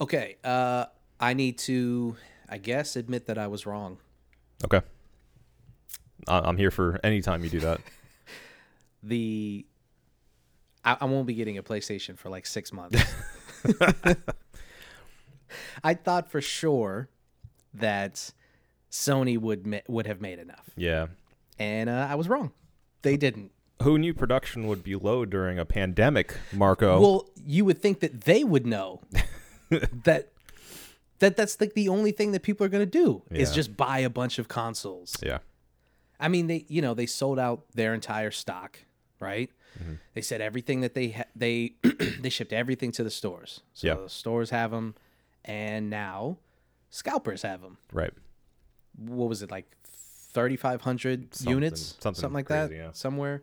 Okay. Uh, I need to, I guess, admit that I was wrong. Okay. I- I'm here for any time you do that. The I, I won't be getting a PlayStation for like six months. I thought for sure that Sony would ma- would have made enough, yeah. and uh, I was wrong. They didn't. Who knew production would be low during a pandemic, Marco? Well, you would think that they would know that that that's like the only thing that people are going to do is Yeah. just buy a bunch of consoles. yeah. I mean, they you know they sold out their entire stock, right? Mm-hmm. They said everything that they ha- they they shipped everything to the stores. So Yeah. the stores have them, and now scalpers have them. Right. What was it like, thirty five hundred Something- units, something like crazy, that, yeah. somewhere.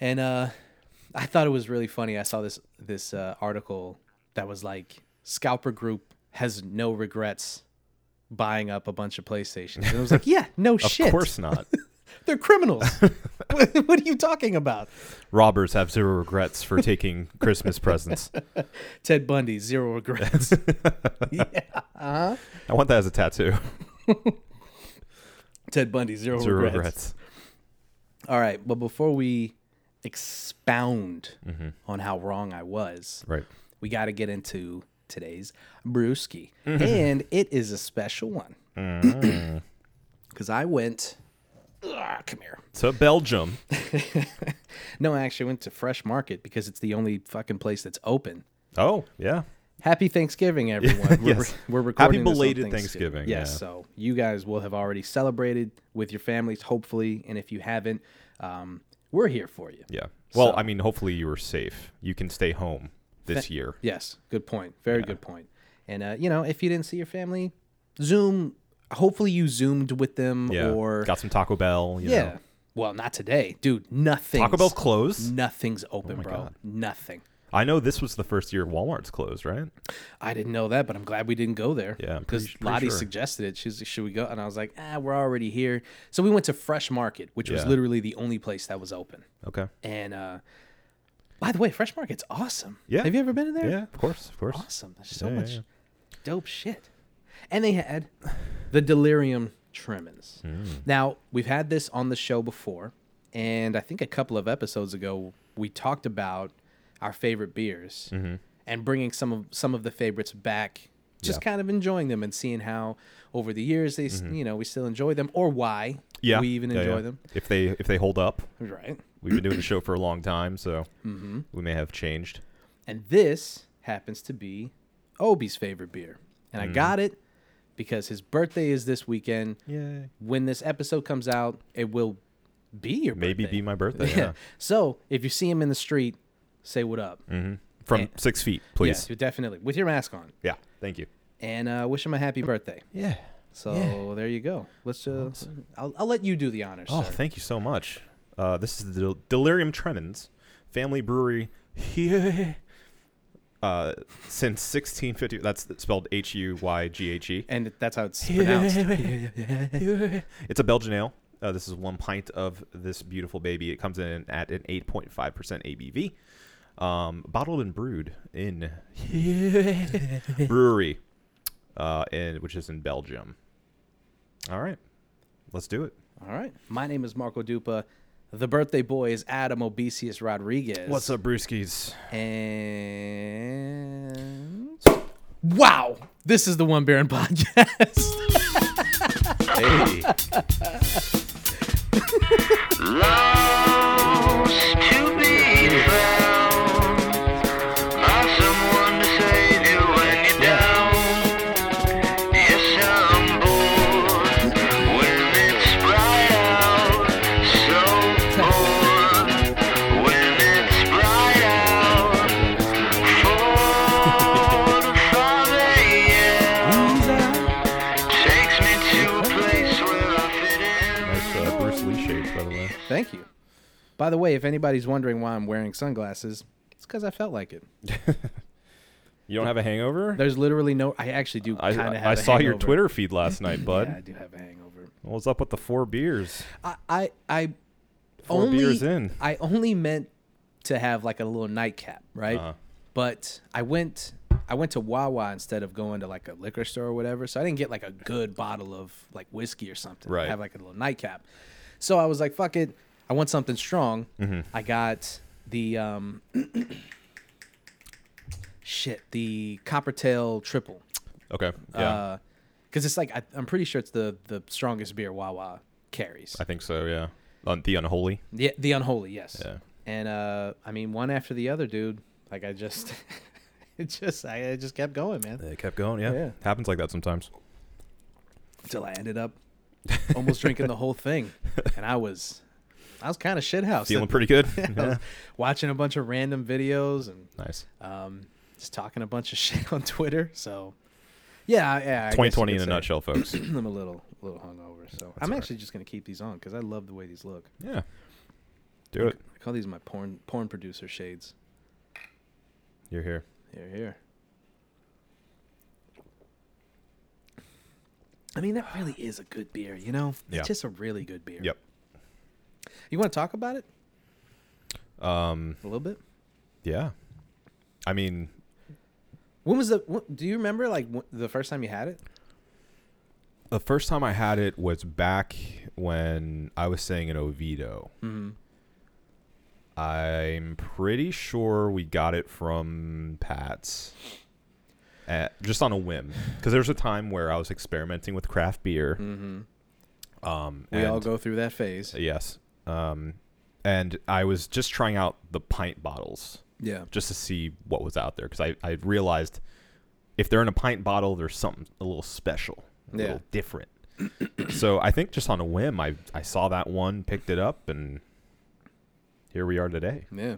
And uh, I thought it was really funny. I saw this this uh, article that was like Scalper Group has no regrets buying up a bunch of PlayStations. And I was like, yeah, no shit. Of course not. They're criminals. what, what are you talking about? Robbers have zero regrets for taking Christmas presents. Ted Bundy, zero regrets. yeah. Uh-huh. I want that as a tattoo. Ted Bundy, zero, Zero regrets. regrets. All right. But before we expound Mm-hmm. on how wrong I was, Right. we got to get into today's brewski. and it is a special one. Because I went, Ugh, come here. So Belgium. No, I actually went to Fresh Market because it's the only fucking place that's open. Oh, yeah. Happy Thanksgiving, everyone. We're, Yes. we're recording Happy this on belated Thanksgiving, Yes, yeah. so you guys will have already celebrated with your families, hopefully, and if you haven't, um, we're here for you. Yeah. Well, So- I mean, hopefully you were safe. You can stay home this year. Yes, good point. Very good point. And uh, you know, if you didn't see your family, Zoom. Hopefully, you zoomed with them, Yeah. or Got some Taco Bell. You yeah. Know. Well, not today, dude. Nothing. Taco Bell's closed. Nothing's open, my bro. God. Nothing. I know this was the first year Walmart's closed, right? I didn't know that, but I'm glad we didn't go there. Yeah, because Lottie sure. suggested it. She's like, "Should we go?" And I was like, "Ah, we're already here." So we went to Fresh Market, which was literally the only place that was open. Okay. And uh, by the way, Fresh Market's awesome. Yeah. Have you ever been in there? Yeah, of course, of course. Awesome. There's so Yeah, yeah, much yeah. dope shit. And they had the Delirium Tremens. Mm. Now, we've had this on the show before, and I think a couple of episodes ago we talked about our favorite beers Mm-hmm. and bringing some of some of the favorites back, just kind of enjoying them and seeing how over the years they, s you know, we still enjoy them or why Mm-hmm. Yeah. we even yeah, enjoy yeah. them. If they if they hold up. Right. We've been doing the show for a long time, so Mm-hmm. we may have changed. And this happens to be Obi's favorite beer. And Mm. I got it because his birthday is this weekend. Yeah. when this episode comes out, it will be your Maybe birthday. be my birthday. Yeah. So if you see him in the street, say what up. hmm From Eh. six feet, please. you definitely with your mask on, Yeah. Thank you. and uh, wish him a happy birthday. Yeah. So Yeah. there you go. Let's just. I'll, I'll let you do the honors. Oh, sir. thank you so much. Uh, this is the Del- Delirium Tremens family brewery here. Uh, since 1650, that's spelled H U Y G H E. and that's how it's pronounced. It's a Belgian ale. Uh, this is one pint of this beautiful baby. It comes in at an 8.5% ABV. Um, bottled and brewed in brewery, uh, in, which is in Belgium. All right, let's do it. All right. My name is Marco Dupa. The birthday boy is Adam Obesius Rodriguez. What's up, brewskis? And wow, this is the One Baron podcast. Hey, By the way, if anybody's wondering why I'm wearing sunglasses, it's because I felt like it. You don't have a hangover? There's literally no. I actually do I, kind of have. I a saw your. Twitter feed last night, bud. Yeah, I do have a hangover. What's up with the four beers? I I, I Four only beers in. I only meant to have like a little nightcap, right? Uh-huh. But I went. I went to Wawa instead of going to like a liquor store or whatever. So I didn't get like a good bottle of like whiskey or something. Right. Have like a little nightcap. So I was like, fuck it. I want something strong. Mm-hmm. I got the um shit, the Coppertail triple. Okay. Yeah. Uh, cuz it's like I, I'm pretty sure it's the the strongest beer Wawa carries. I think so. Yeah. On the unholy. The the unholy, yes. Yeah. And uh I mean one after the other, dude. Like I just it just I, I just kept going, man. It kept going. Yeah. Yeah. Happens like that sometimes. Until I ended up almost drinking the whole thing. And I was I was kind of shithouse. Feeling pretty good. Yeah. watching a bunch of random videos and Nice. um just talking a bunch of shit on Twitter. So yeah, yeah. I 2020 in a nutshell, folks. I'm a little a little hungover. So That's I'm right. actually just gonna keep these on because I love the way these look. yeah. Do it. I call these my porn porn producer shades. You're here. Here, here. I mean, that really is a good beer, you know? Yeah. It's just a really good beer. Yep. You want to talk about it Um. a little bit? Yeah. I mean, When was the, wh- do you remember, like, wh- the first time you had it? the first time I had it was back when I was staying in Oviedo. Mm-hmm. I'm pretty sure we got it from Pat's, at, just on a whim. Because there's a time where I was experimenting with craft beer. Mm-hmm. Um, We all and- go through that phase. Yes. Um, and I was just trying out the pint bottles Yeah. just to see what was out there because I, I realized if they're in a pint bottle, there's something a little special, a Yeah. little different. so I think just on a whim, I I saw that one, picked it up, and here we are today. Yeah.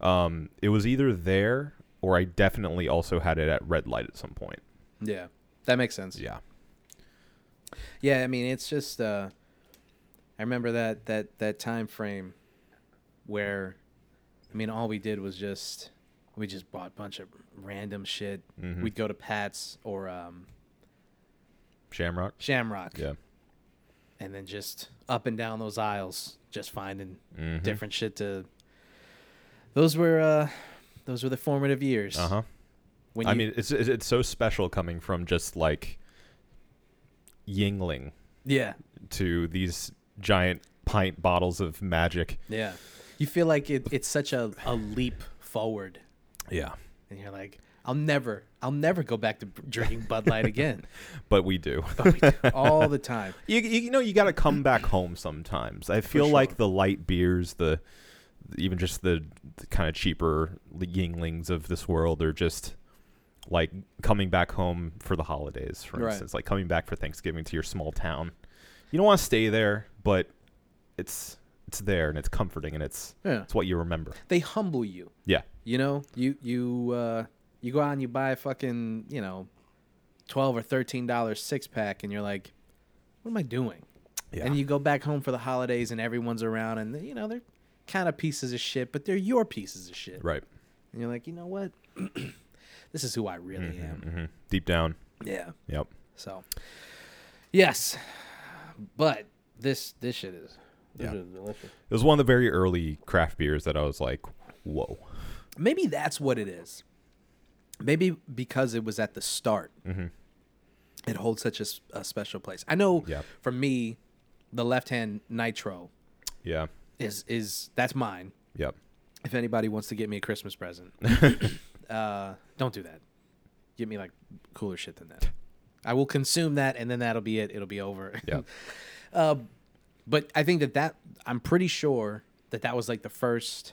Um, it was either there or I definitely also had it at Red Light at some point. Yeah. That makes sense. Yeah. Yeah, I mean, it's just uh I remember that that that time frame where I mean, all we did was just we just bought a bunch of random shit. Mhm. We'd go to Pat's or um Shamrock. Shamrock Yeah. and then just up and down those aisles just finding Mhm. different shit to Those were uh those were the formative years. Uh huh. When I you, mean, it's it's it's so special coming from just like Yuengling yeah. to these giant pint bottles of magic. Yeah. You feel like it, it's such a, a leap forward Yeah. and you're like I'll never I'll never go back to drinking Bud Light again. But we do. But we do all the time. You, you, know you got to come back home sometimes. I feel sure. like the light beers, the even just the, the kind of cheaper Yuenglings of this world are just like coming back home for the holidays, for Right. instance, like coming back for Thanksgiving to your small town. You don't want to stay there, but it's it's there and it's comforting and it's Yeah. it's what you remember. They humble you. Yeah. You know, you you uh you go out and you buy a fucking, you know, twelve or thirteen dollars six pack and you're like, What am I doing? Yeah. And you go back home for the holidays and everyone's around and you know, they're kind of pieces of shit, but they're your pieces of shit. right. And you're like, you know what? this is who I really am. hmm Deep down. Yeah. Yep. So Yes. But this this shit is this Yeah. shit is delicious. It was one of the very early craft beers that I was like, whoa. Maybe that's what it is. Maybe because it was at the start, hmm it holds such a special place. I know Yeah. for me, the left hand nitro Yeah. is is that's mine. Yep. If anybody wants to get me a Christmas present, uh, don't do that. Get me like cooler shit than that. I will consume that, and then that'll be it. It'll be over. Yeah. uh, but I think that that I'm pretty sure that that was like the first,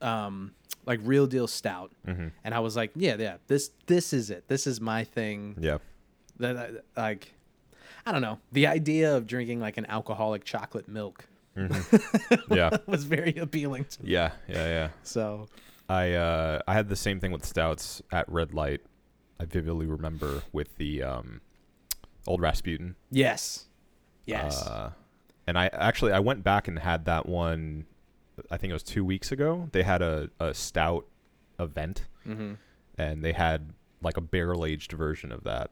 um, like real deal stout, hmm and I was like, yeah, yeah, this this is it. This is my thing. Yeah. That I- like, I don't know. The idea of drinking like an alcoholic chocolate milk Yeah. was very appealing to me. Yeah. Yeah. Yeah. So I uh, I had the same thing with stouts at Red Light. I vividly remember with the um, old Rasputin. yes, yes, Uh, and I actually I went back and had that one. I think it was two weeks ago. They had a, a stout event, mm-hmm. and they had like a barrel aged version of that.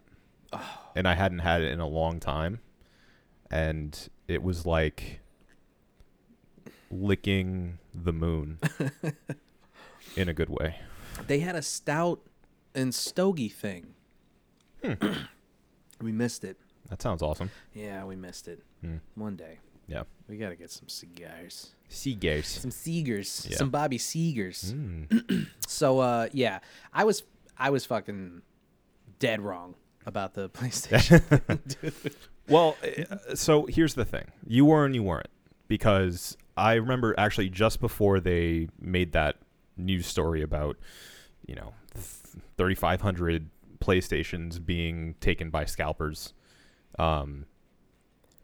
Oh. And I hadn't had it in a long time, and it was like licking the moon in a good way. they had a stout and Stogie thing. Hmm. we missed it. That sounds awesome. Yeah, we missed it. Hmm. One day. Yeah. We got to get some cigars. Seagars. Some Seegers. Yeah. Some Bobby Seegers. Mm. So uh yeah, I was I was fucking dead wrong about the PlayStation. Well, uh, so here's the thing: you were and you weren't, because I remember actually just before they made that news story about, you know, 3,500 PlayStations being taken by scalpers. Um,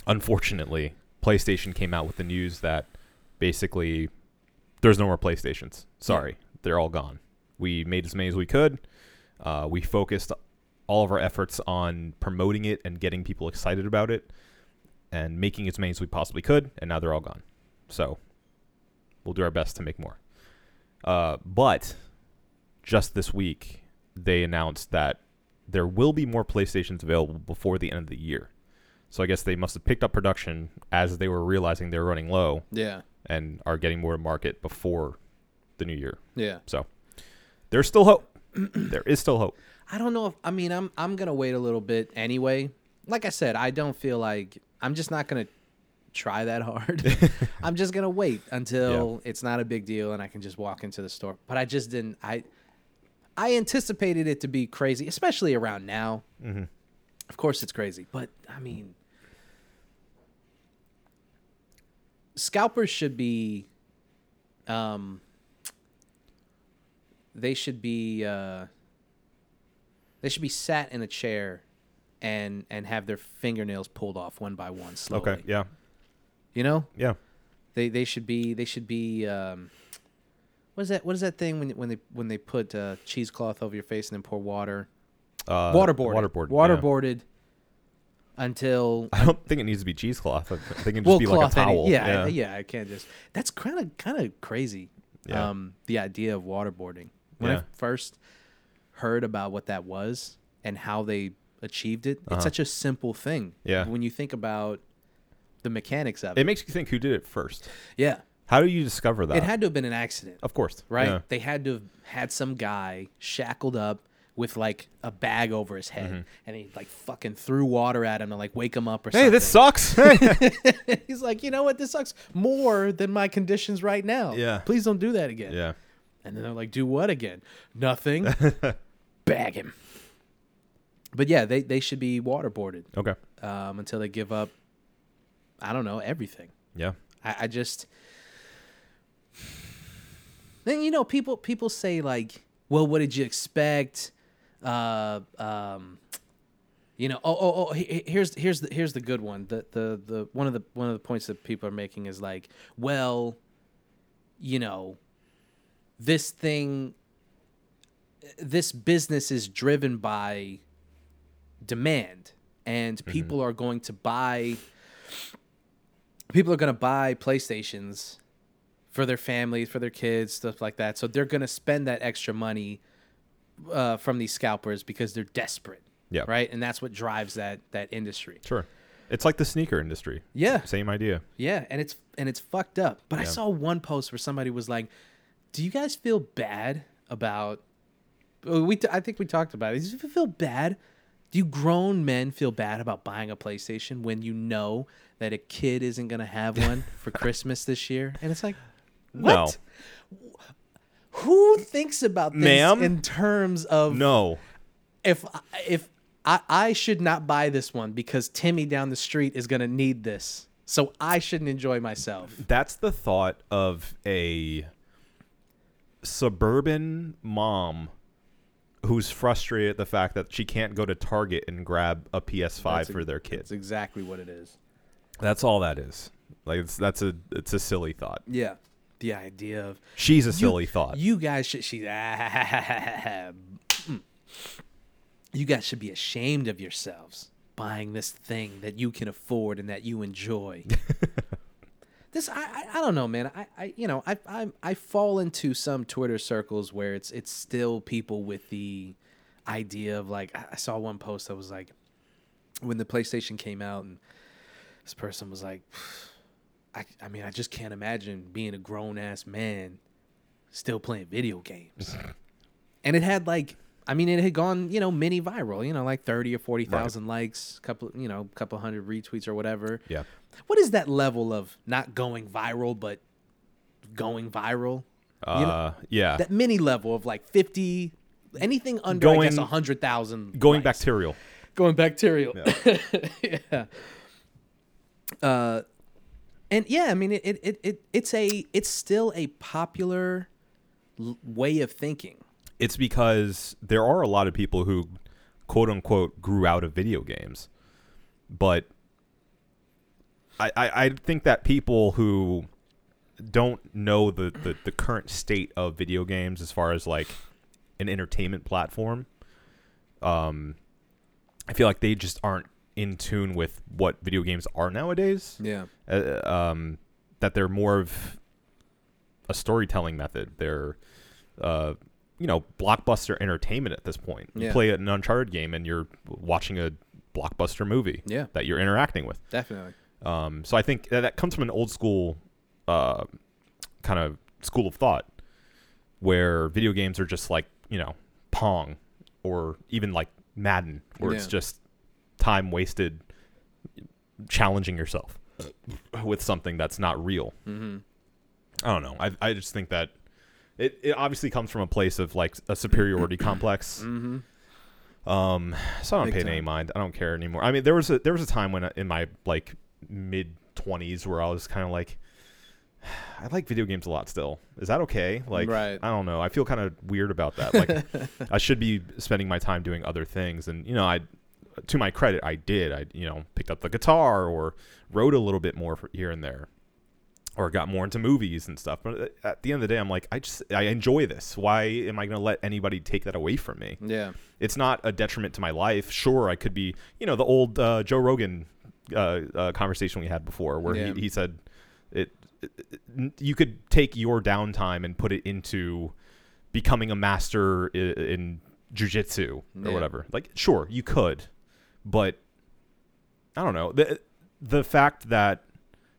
unfortunately, PlayStation came out with the news that basically there's no more PlayStations. Sorry, they're all gone. We made as many as we could. Uh, we focused all of our efforts on promoting it and getting people excited about it and making as many as we possibly could, and now they're all gone. So we'll do our best to make more. Uh, but just this week, they announced that there will be more PlayStations available before the end of the year. So I guess they must have picked up production as they were realizing they were running low yeah. and are getting more to market before the new year. Yeah. So there's still hope. there is still hope. I don't know if I mean I'm I'm gonna wait a little bit anyway. Like I said, I don't feel like I'm just not gonna try that hard. I'm just gonna wait until it's not a big deal and I can just walk into the store. But I just didn't. I I anticipated it to be crazy, especially around now. Mm-hmm. Of course, it's crazy, but I mean, scalpers should be, um, they should be, uh, they should be sat in a chair, and and have their fingernails pulled off one by one slowly. Okay. Yeah. You know, Yeah. they they should be they should be. Um, what is that? What is that thing when when they when they put uh, cheesecloth over your face and then pour water? Uh, waterboarded. Waterboard. yeah. Waterboarded. Until I don't think it needs to be cheesecloth. I think it just well, be like a towel. yeah, I- yeah, I can't just. That's kind of kind of crazy. Yeah. Um, the idea of waterboarding. When I first heard about what that was and how they achieved it, Uh-huh. it's such a simple thing. Yeah. When you think about the mechanics of it. It makes you think who did it first. yeah. How do you discover that? It had to have been an accident, of course. right? Yeah. They had to have had some guy shackled up with like a bag over his head, Mm-hmm. and he like fucking threw water at him to like wake him up or Hey, something. Hey, this sucks. He's like, you know what? This sucks more than my conditions right now. Yeah. Please don't do that again. yeah. And then they're like, do what again? Nothing. Bag him. But yeah, they, they should be waterboarded Okay. um, until they give up, I don't know, everything. Yeah. I, I just. Then, you know, people people say, like, well, what did you expect? Uh, um, you know, oh, oh, oh. he- he- Here's here's the here's the good one. The the the one of the one of the points that people are making is like, well, you know, this thing, this business is driven by demand, and people are going to buy. People are going to buy PlayStations for their families, for their kids, stuff like that. So they're going to spend that extra money uh, from these scalpers because they're desperate. Yeah. Right, and that's what drives that that industry. Sure. It's like the sneaker industry. Yeah, Same idea. yeah, and it's and it's fucked up. But I saw one post where somebody was like, "Do you guys feel bad about?" uh, We t- I think we talked about it. Do you feel bad? Do you grown men feel bad about buying a PlayStation when you know that a kid isn't gonna have one for Christmas this year? And it's like, what? Who thinks about this Ma'am? in terms of No. if if I, I should not buy this one because Timmy down the street is gonna need this, so I shouldn't enjoy myself. That's the thought of a suburban mom who's frustrated at the fact that she can't go to Target and grab a PS5 That's for their kid. That's exactly what it is. That's all that is. Like it's that's a it's a silly thought. Yeah, the idea of She's a silly thought. you guys should she you guys should be ashamed of yourselves buying this thing that you can afford and that you enjoy. this I, I I don't know, man. I, I you know I I I fall into some Twitter circles where it's it's still people with the idea of like I I saw one post that was like when the PlayStation came out and this person was like I I mean I just can't imagine being a grown ass man still playing video games. and it had like I mean, it had gone, you know, mini viral, you know, like 30 or 40,000 likes, couple, you know, couple hundred retweets or whatever. Yeah. What is that level of not going viral, but going viral? Uh, You know, yeah. That mini level of like 50, anything under, I guess, Going- 100,000. Going likes. bacterial. Going bacterial. Yeah. Uh, and yeah, I mean, it, it, it, it, it's a, it's still a popular l- way of thinking. It's because there are a lot of people who, quote unquote, grew out of video games, but I, I, I think that people who don't know the, the, the current state of video games as far as like an entertainment platform, um, I feel like they just aren't in tune with what video games are nowadays. Yeah. uh, um, that they're more of a storytelling method. They're, uh, you know, blockbuster entertainment at this point. You Yeah. play an Uncharted game and you're watching a blockbuster movie Yeah. that you're interacting with. Definitely. Um, so I think that, that comes from an old school uh, kind of school of thought where video games are just like, you know, Pong or even like Madden, where it's just time wasted challenging yourself with something that's not real. Mm-hmm. I don't know. I, I just think that it, it obviously comes from a place of like a superiority complex. Mm-hmm. Um, so I don't Big pay time. any mind. I don't care anymore. I mean, there was a there was a time when uh, in my like mid twenties where I was kind of like, I like video games a lot still. Is that okay? Like, Right. I don't know. I feel kind of weird about that. Like, I should be spending my time doing other things. And you know, I, to my credit, I did. I you know picked up the guitar or wrote a little bit more for here and there, or got more into movies and stuff. But at the end of the day, I'm like, I just I enjoy this. Why am I going to let anybody take that away from me? Yeah. it's not a detriment to my life. Sure, I could be, you know, the old uh, Joe Rogan uh, uh, conversation we had before, where Yeah. he, he said it, it, it- you could take your downtime and put it into becoming a master in, in jujitsu or Yeah. whatever. Like, sure, you could, but I don't know the the fact that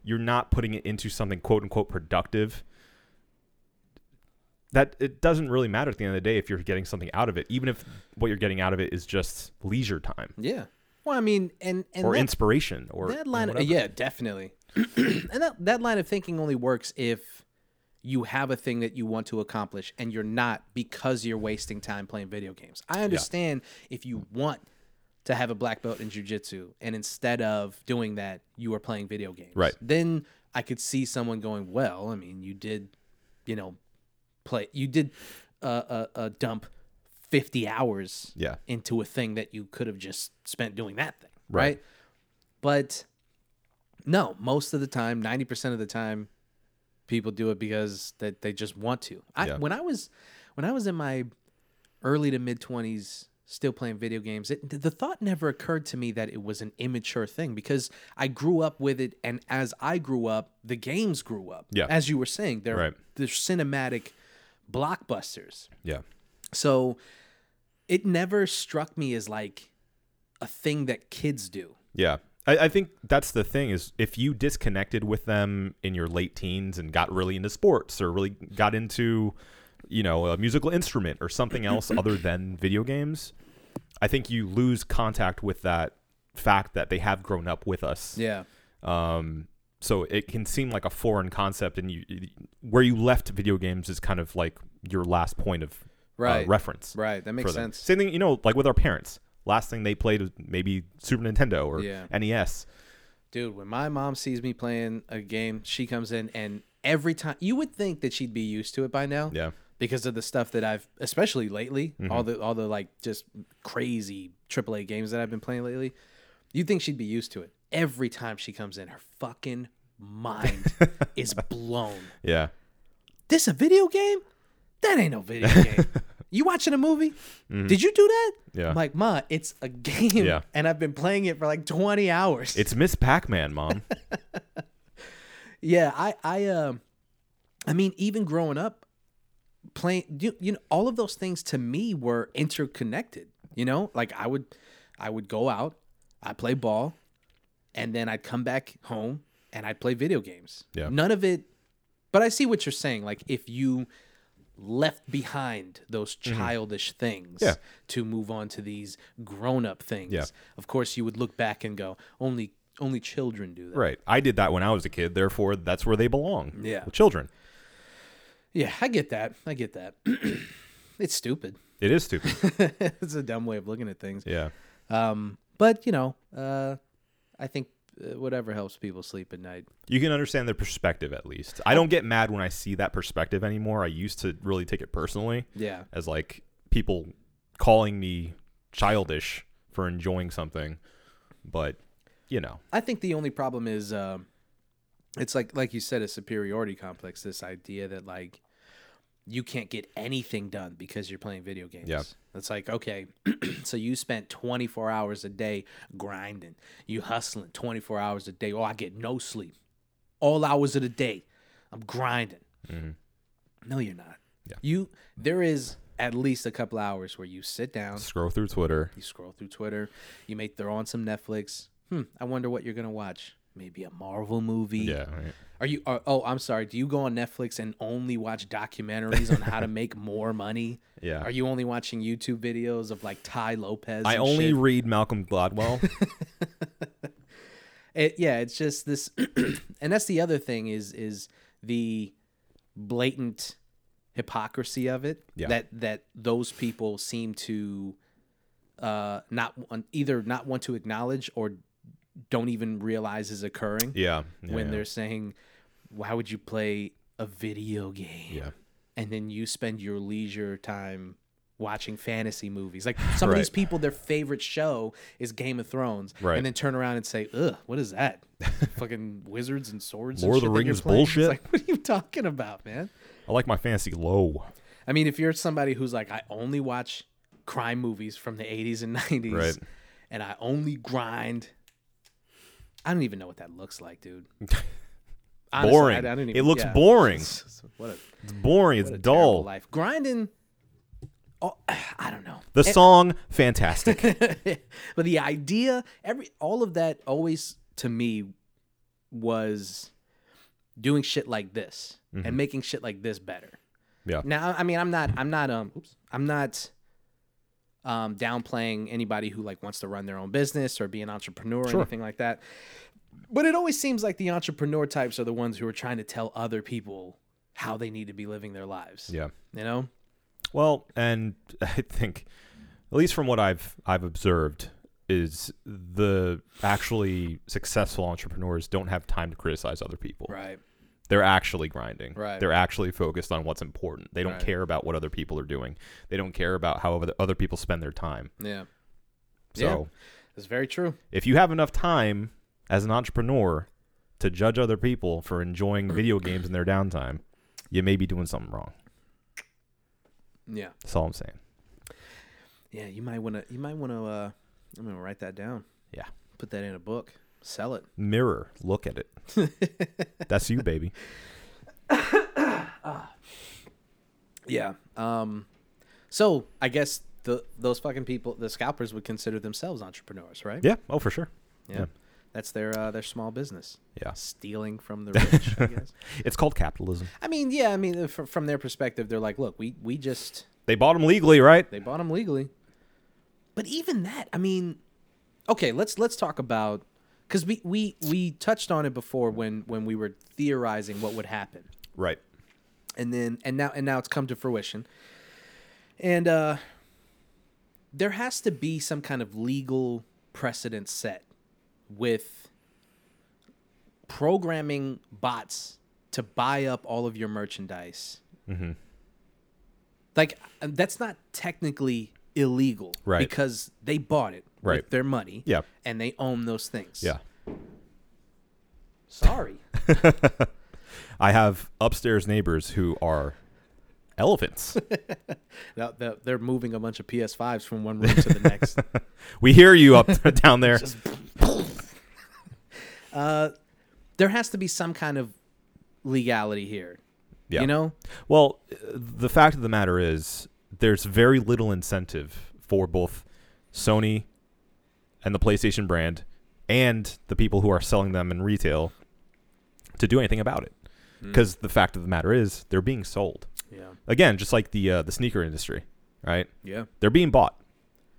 you're not putting it into something quote unquote productive that it doesn't really matter at the end of the day if you're getting something out of it, even if what you're getting out of it is just leisure time Yeah. Well, I mean, and and or that, inspiration or that line, whatever. yeah, definitely. and that that line of thinking only works if you have a thing that you want to accomplish and you're not because you're wasting time playing video games. I understand if you want to have a black belt in jujitsu and instead of doing that, you are playing video games. Right. Then I could see someone going, well, I mean, you did, you know, play, you did uh, uh, uh, dump 50 hours Yeah. into a thing that you could have just spent doing that thing. Right. Right. But no, most of the time, 90% of the time, people do it because that they just want to. I Yeah. when I was when I was in my early to mid 20s still playing video games, it, the thought never occurred to me that it was an immature thing because I grew up with it and as I grew up, the games grew up. Yeah. As you were saying, they're Right. they're cinematic blockbusters. Yeah. So it never struck me as like a thing that kids do. Yeah. I, I think that's the thing is if you disconnected with them in your late teens and got really into sports or really got into, you know, a musical instrument or something else other than video games, I think you lose contact with that fact that they have grown up with us. Yeah. Um, so it can seem like a foreign concept, and you where you left video games is kind of like your last point of uh, Right. reference. Right. That makes sense. Same thing, you know, like with our parents. Last thing they played was maybe Super Nintendo or Yeah. NES. Dude, when my mom sees me playing a game, she comes in and every time you would think that she'd be used to it by now. Yeah. Because of the stuff that I've especially lately, Mm-hmm. all the all the like just crazy AAA games that I've been playing lately. You'd think she'd be used to it. Every time she comes in, her fucking mind is blown. Yeah. This a video game? That ain't no video game. You watching a movie? Did you do that? Mm-hmm. Yeah. I'm like, Ma, it's a game. Yeah. And I've been playing it for like 20 hours. It's Miss Pac-Man, mom. Yeah, I I um I mean even growing up playing you, you know all of those things to me were interconnected, you know? Like I would I would go out, I'd play ball, and then I'd come back home and I'd play video games. Yeah. None of it but I see what you're saying like if you left behind those childish things Mm-hmm. Yeah. to move on to these grown-up things. Yeah. Of course, you would look back and go, only only children do that. Right. I did that when I was a kid. Therefore, that's where they belong. Yeah. Children. Yeah, I get that. I get that. it's stupid. It is stupid. it's a dumb way of looking at things. yeah. Um, but you know, uh, I think uh, whatever helps people sleep at night. You can understand their perspective at least. I don't get mad when I see that perspective anymore. I used to really take it personally Yeah. as like people calling me childish for enjoying something. But, you know. I think the only problem is um, it's like like you said a superiority complex. This idea that like you can't get anything done because you're playing video games. Yeah. It's like okay, so you spent 24 hours a day grinding, you hustling 24 hours a day. Oh, I get no sleep, all hours of the day. I'm grinding. No, you're not. Mm-hmm. Yeah. You there is at least a couple hours where you sit down, Scroll through Twitter. you scroll through Twitter, you may throw on some Netflix. Hmm, I wonder what you're gonna watch. Maybe a Marvel movie. Yeah. Right. Are you? Are, oh, I'm sorry. Do you go on Netflix and only watch documentaries on how to make more money? Yeah. Are you only watching YouTube videos of like Tai Lopez? I only shit? read Malcolm Gladwell. It, yeah, it's just this, and that's the other thing is is the blatant hypocrisy of it. Yeah. That that those people seem to uh not either not want to acknowledge or don't even realize is occurring yeah. yeah, when yeah. they're saying, "Why would you play a video game?" Yeah. and then you spend your leisure time watching fantasy movies. Like some of these people, their favorite show is Game of Thrones, Right. and then turn around and say, "Ugh, what is that? Fucking wizards and swords." Lord of and the shit that you're Rings playing?" It's bullshit. like, what are you talking about, man? I like my fantasy low. I mean, if you're somebody who's like, I only watch crime movies from the 80s and 90s, Right. and I only grind. I don't even know what that looks like, dude. Honestly, boring. I- I don't it looks yeah. boring. What a, It's boring. It's dull. life. Grinding. Oh, I don't know. The song, fantastic. but the idea, every all of that always to me was doing shit like this and making shit like this better. Mm-hmm. Yeah. Now, I mean, I'm not, I'm not, um, oops, I'm not, um, downplaying anybody who like wants to run their own business or be an entrepreneur or Sure. anything like that. But it always seems like the entrepreneur types are the ones who are trying to tell other people how they need to be living their lives. yeah. You know? Well, and I think, at least from what I've I've observed, is the actually successful entrepreneurs don't have time to criticize other people. Right. They're actually grinding. Right. They're actually focused on what's important. They don't Right. care about what other people are doing. They don't care about how other- people spend their time. Yeah. So Yeah. That's very true. if you have enough time as an entrepreneur to judge other people for enjoying video games in their downtime, you may be doing something wrong. Yeah. That's all I'm saying. Yeah, you might want to. You might want to. Uh, I'm gonna write that down. Yeah. Put that in a book. Sell it. Mirror, look at it. That's you, baby. Yeah. Um. So I guess the those fucking people, the scalpers, would consider themselves entrepreneurs, right? Yeah. Oh, for sure. Yeah. yeah. That's their uh, their small business. Yeah. Stealing from the rich. I guess. It's called capitalism. I mean, yeah. I mean, from, from their perspective, they're like, look, we we just They bought them legally, right? They bought them legally. But even that, I mean, okay, let's let's talk about because we, we we touched on it before when when we were theorizing what would happen, Right. and then and now and now it's come to fruition, and uh, there has to be some kind of legal precedent set with programming bots to buy up all of your merchandise. Mm-hmm. like that's not technically illegal Right. because they bought it Right. with their money Yeah. and they own those things Yeah. sorry I have upstairs neighbors who are elephants. Now, they're- moving a bunch of ps5s from one room to the next we hear you up down there. uh there has to be some kind of legality here Yeah. you know Well, the fact of the matter is, there's very little incentive for both Sony and the PlayStation brand and the people who are selling them in retail to do anything about it. Because the fact of the matter is, they're being sold. Yeah. Again, just like the uh, the sneaker industry, right? Yeah. They're being bought.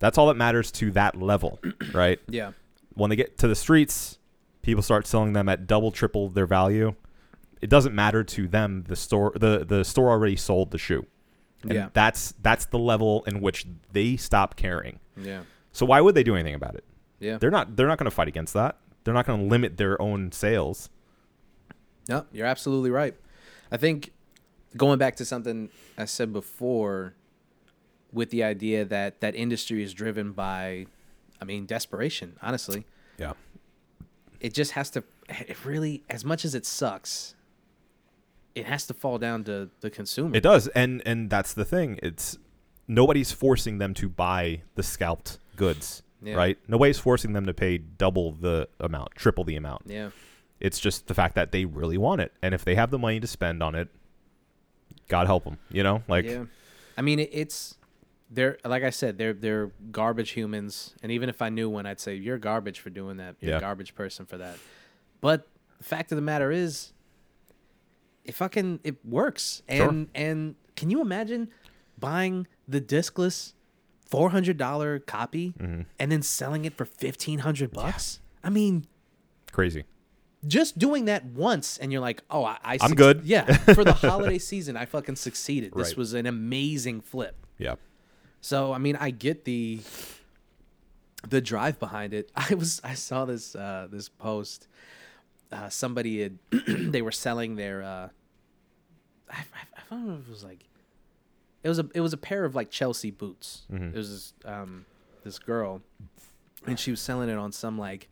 That's all that matters to that level, right? Yeah. When they get to the streets, people start selling them at double, triple their value. It doesn't matter to them. The store, the the store already sold the shoe. And Yeah. that's that's the level in which they stop caring. Yeah. So why would they do anything about it? Yeah. They're not they're not going to fight against that. They're not going to limit their own sales. No, you're absolutely right. I think going back to something I said before with the idea that that industry is driven by I mean desperation, honestly. Yeah. It just has to it really as much as it sucks it has to fall down to the consumer. It does. And and that's the thing. It's nobody's forcing them to buy the scalped goods, Yeah. right? is forcing them to pay double the amount, triple the amount. yeah. It's just the fact that they really want it. And if they have the money to spend on it, God help them, you know? Like yeah. I mean, it's they're like I said, they're they're garbage humans, and even if I knew one, I'd say you're garbage for doing that. You're Yeah. a garbage person for that. But the fact of the matter is, it fucking it works, Sure. and and can you imagine buying the discless four hundred dollar copy Mm-hmm. and then selling it for fifteen hundred bucks? I mean, crazy. just doing that once and you're like, oh, I, I I'm good. Yeah, for the holiday season, I fucking succeeded. This Right. was an amazing flip. Yeah. So I mean, I get the the drive behind it. I was I saw this uh, this post. Uh, somebody had they were selling their. Uh, I, I, I don't know if it was like. It was a it was a pair of like Chelsea boots. It was this, um this girl, and she was selling it on some like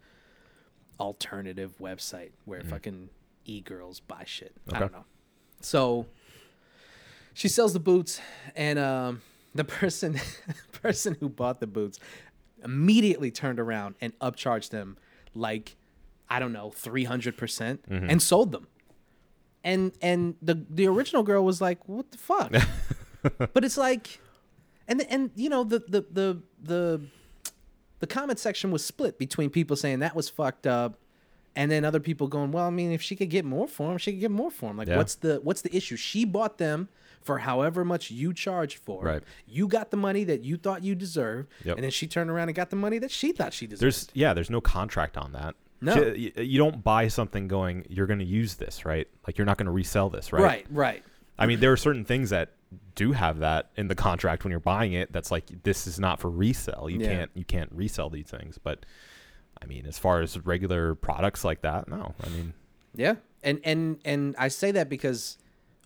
alternative website where fucking e girls buy shit. I don't know. So she sells the boots, and um, the person person who bought the boots immediately turned around and upcharged them like I don't know three hundred percent and sold them. And and the the original girl was like, "What the fuck?" but it's like, and and you know the the the the the comment section was split between people saying that was fucked up, and then other people going, "Well, I mean, if she could get more for him, she could get more for him." Like, Yeah. what's the what's the issue? She bought them for however much you charged for. Right. You got the money that you thought you deserved, Yep. and then she turned around and got the money that she thought she deserved. There's yeah, there's no contract on that. No. Sh- y- you don't buy something going you're going to use this, right? Like you're not going to resell this, right? right, right. I mean, there are certain things that do have that in the contract when you're buying it. That's like this is not for resale. You Yeah. can't you can't resell these things. But I mean, as far as regular products like that, no. I mean, Yeah, and and and I say that because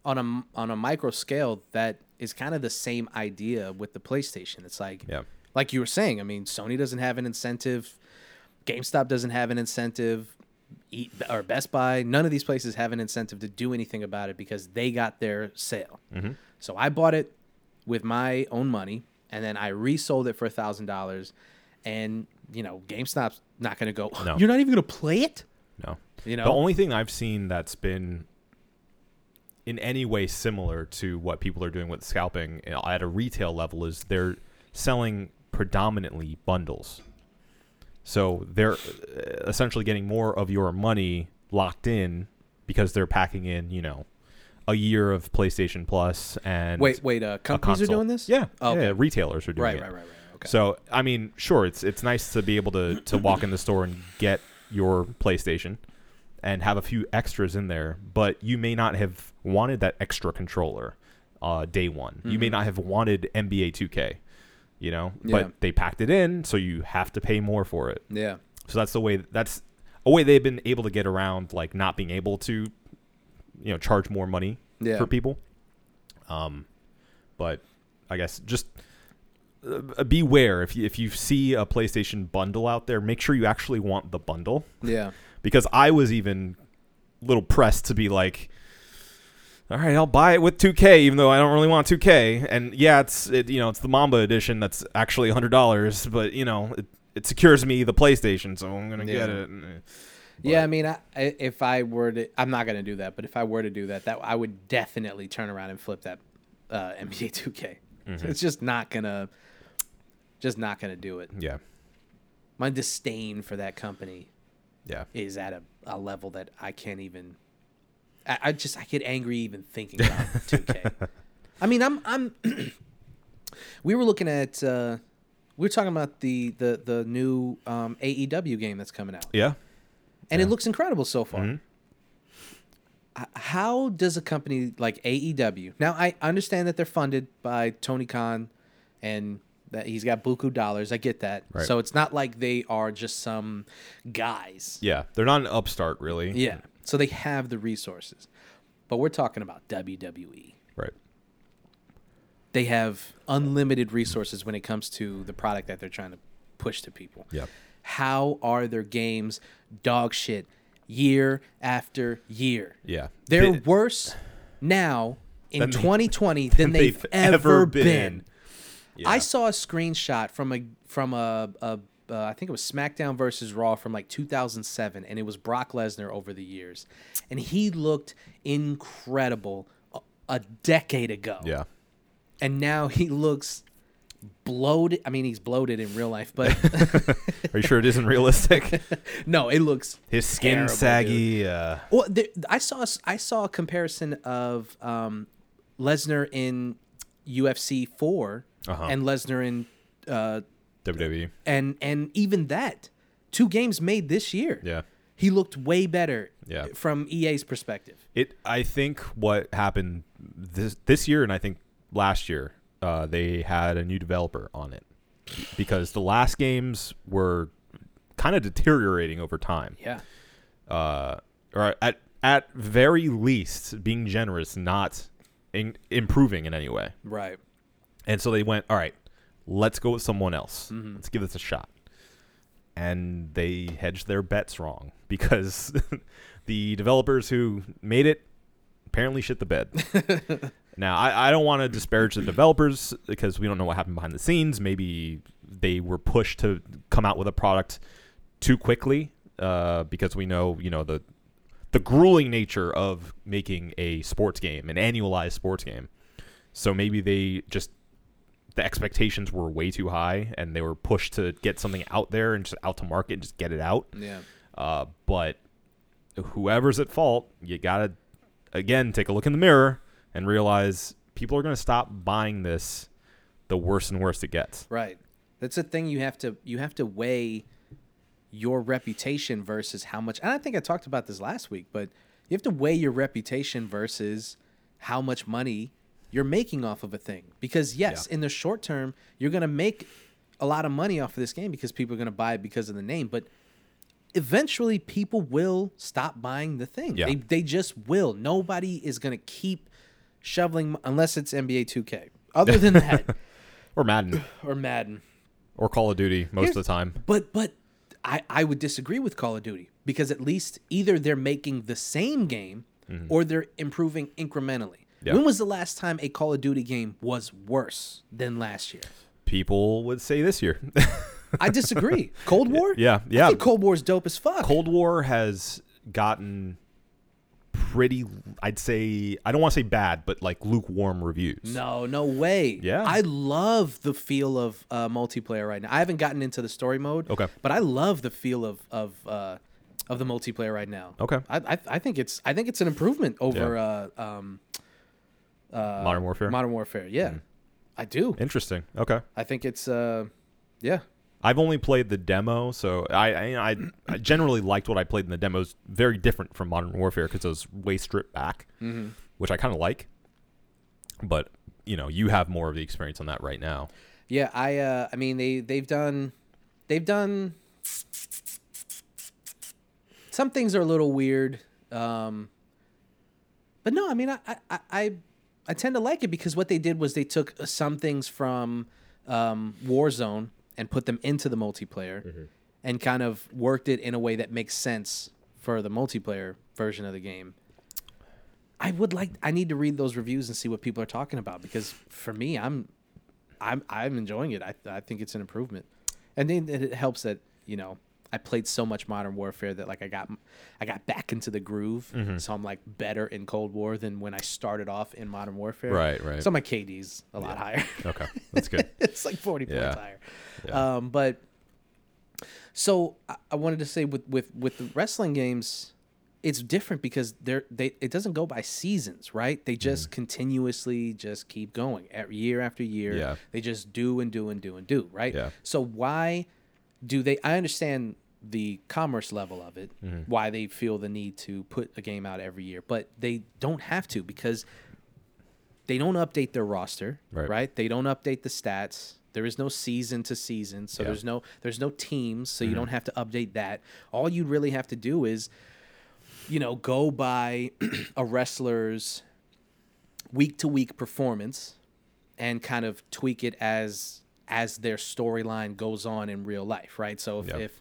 on a on a micro scale, that is kind of the same idea with the PlayStation. It's like, Yeah. like you were saying. I mean, Sony doesn't have an incentive. GameStop doesn't have an incentive. Eat, or Best Buy, none of these places have an incentive to do anything about it because they got their sale. Mm-hmm. So I bought it with my own money, and then I resold it for a thousand dollars. And you know, GameStop's not going to go. No. You're not even going to play it. no. You know, The only thing I've seen that's been in any way similar to what people are doing with scalping at a retail level is they're selling predominantly bundles. So they're uh, essentially getting more of your money locked in because they're packing in, you know, a year of PlayStation Plus and Wait, wait. Uh, companies are doing this? Yeah, Oh, okay. yeah. Retailers are doing Right, it. right, right, right. right. Okay. So I mean, sure, it's it's nice to be able to to walk in the store and get your PlayStation and have a few extras in there, but you may not have wanted that extra controller uh, day one. You may not have wanted NBA 2K, you know. Yeah. but they packed it in, so you have to pay more for it. yeah. So that's the way. That's a way they've been able to get around like not being able to, you know, charge more money Yeah. for people. Um, but I guess just uh, beware if you if you see a PlayStation bundle out there, make sure you actually want the bundle Yeah. because I was even a little pressed to be like. All right, I'll buy it with 2K, even though I don't really want 2K. And yeah, it's it, you know it's the Mamba edition that's actually hundred dollars, but you know it, it secures me the PlayStation, so I'm gonna get it. Uh, Yeah, I mean, I, if I were to, I'm not gonna do that, but if I were to do that, that I would definitely turn around and flip that uh, NBA 2K. Mm-hmm. It's just not gonna, just not gonna do it. Yeah, My disdain for that company yeah. is at a, a level that I can't even. I, I just I get angry even thinking about 2K. I mean, I'm I'm. we were looking at. Uh, we were talking about the the the new um, AEW game that's coming out, Yeah. and Yeah. it looks incredible so far. Mhm. How does a company like AEW now? I understand that they're funded by Tony Khan, and that he's got buku dollars. I get that. Right. So it's not like they are just some guys. Yeah. They're not an upstart, really. Yeah. So they have the resources, but we're talking about WWE. Right. they have unlimited resources when it comes to the product that they're trying to push to people. Yeah. How are their games dog shit year after year? Yeah. They're They- worse now in Than they- 2020 than, they've, ever been. Yeah. I saw a screenshot from a from a, a uh, I think it was SmackDown versus Raw from like 2007, and it was Brock Lesnar over the years, and he looked incredible a, a decade ago Yeah. and now he looks bloated. I mean, he's bloated in real life, but Are you sure it isn't realistic? no, it looks. His skin Terrible, saggy. Uh, Well, there, I saw I saw a comparison of um, Lesnar in UFC 4 Uh-huh. and Lesnar in uh, WWE. and and even that two games made this year. Yeah. he looked way better. Yeah. from EA's perspective. It. I think what happened this this year, and I think last year, uh, they had a new developer on it because the last games were kind of deteriorating over time. Yeah, uh, or at at very least being generous, not in, improving in any way. right. And so they went, all right, let's go with someone else. Mm-hmm. Let's give this a shot. And they hedged their bets wrong because the developers who made it apparently shit the bed. now, I, I don't want to disparage the developers because we don't know what happened behind the scenes. Maybe they were pushed to come out with a product too quickly uh, because we know, you know, the the grueling nature of making a sports game, an annualized sports game. So maybe they just the expectations were way too high and they were pushed to get something out there and just out to market and just get it out. Yeah, Uh, but whoever's at fault, you gotta again take a look in the mirror and realize people are gonna stop buying this the worse and worse it gets. right. That's the thing you have to you have to weigh your reputation versus how much. And I think I talked about this last week, but you have to weigh your reputation versus how much money you're making off of a thing. Because yes, Yeah. in the short term, you're gonna make a lot of money off of this game because people are gonna buy it because of the name, but eventually people will stop buying the thing. Yeah. They they just will. Nobody is gonna keep shoveling unless it's NBA 2K. Other than that, Or Madden or Madden. or Call of Duty most Here's- of the time. But but I I would disagree with Call of Duty because at least either they're making the same game mm-hmm. or they're improving incrementally. Yeah. When was the last time a Call of Duty game was worse than last year? People would say this year. I disagree. Cold War? yeah, I yeah. think Cold War's dope as fuck. Cold War has gotten pretty I'd say I don't want to say bad, but like lukewarm reviews. No, no way. Yeah. I love the feel of uh, multiplayer right now. I haven't gotten into the story mode. Okay. But I love the feel of of uh, of the multiplayer right now. Okay. I, I I think it's I think it's an improvement over uh, um, uh, Modern Warfare. Modern Warfare. Yeah, I do. Interesting. Okay. I think it's uh, yeah. I've only played the demo, so I I, I, I generally liked what I played in the demos. Very different from Modern Warfare because it was way stripped back, which I kind of like. But you know, you have more of the experience on that right now. Yeah, I uh I mean they they've done they've done some things are a little weird. Um but no, I mean I I I, I tend to like it because what they did was they took some things from um Warzone and put them into the multiplayer and kind of worked it in a way that makes sense for the multiplayer version of the game. I would like I need to read those reviews and see what people are talking about because for me I'm I'm I'm enjoying it. I I think it's an improvement, and then it helps that you know I played so much Modern Warfare that like I got I got back into the groove, Mm-hmm. so I'm like better in Cold War than when I started off in Modern Warfare. Right, right. So my KD's a lot higher. Okay, that's good. it's like 40 Yeah. points higher. Yeah. Um, but so I, I wanted to say with with with the wrestling games, it's different because they're they it doesn't go by seasons, right? They just Mm-hmm. continuously just keep going year after year. Yeah. They just do and do and do and do, right? Yeah. So why do they I understand the commerce level of it, Mm-hmm. why they feel the need to put a game out every year, but they don't have to because they don't update their roster, Right. right? They don't update the stats. There is no season to season, so Yeah. Mm-hmm. there's no there's no teams, so you don't have to update that. All you really have to do is you know, go by a wrestler's week to week performance and kind of tweak it as as their storyline goes on in real life, right? So if, Yep. if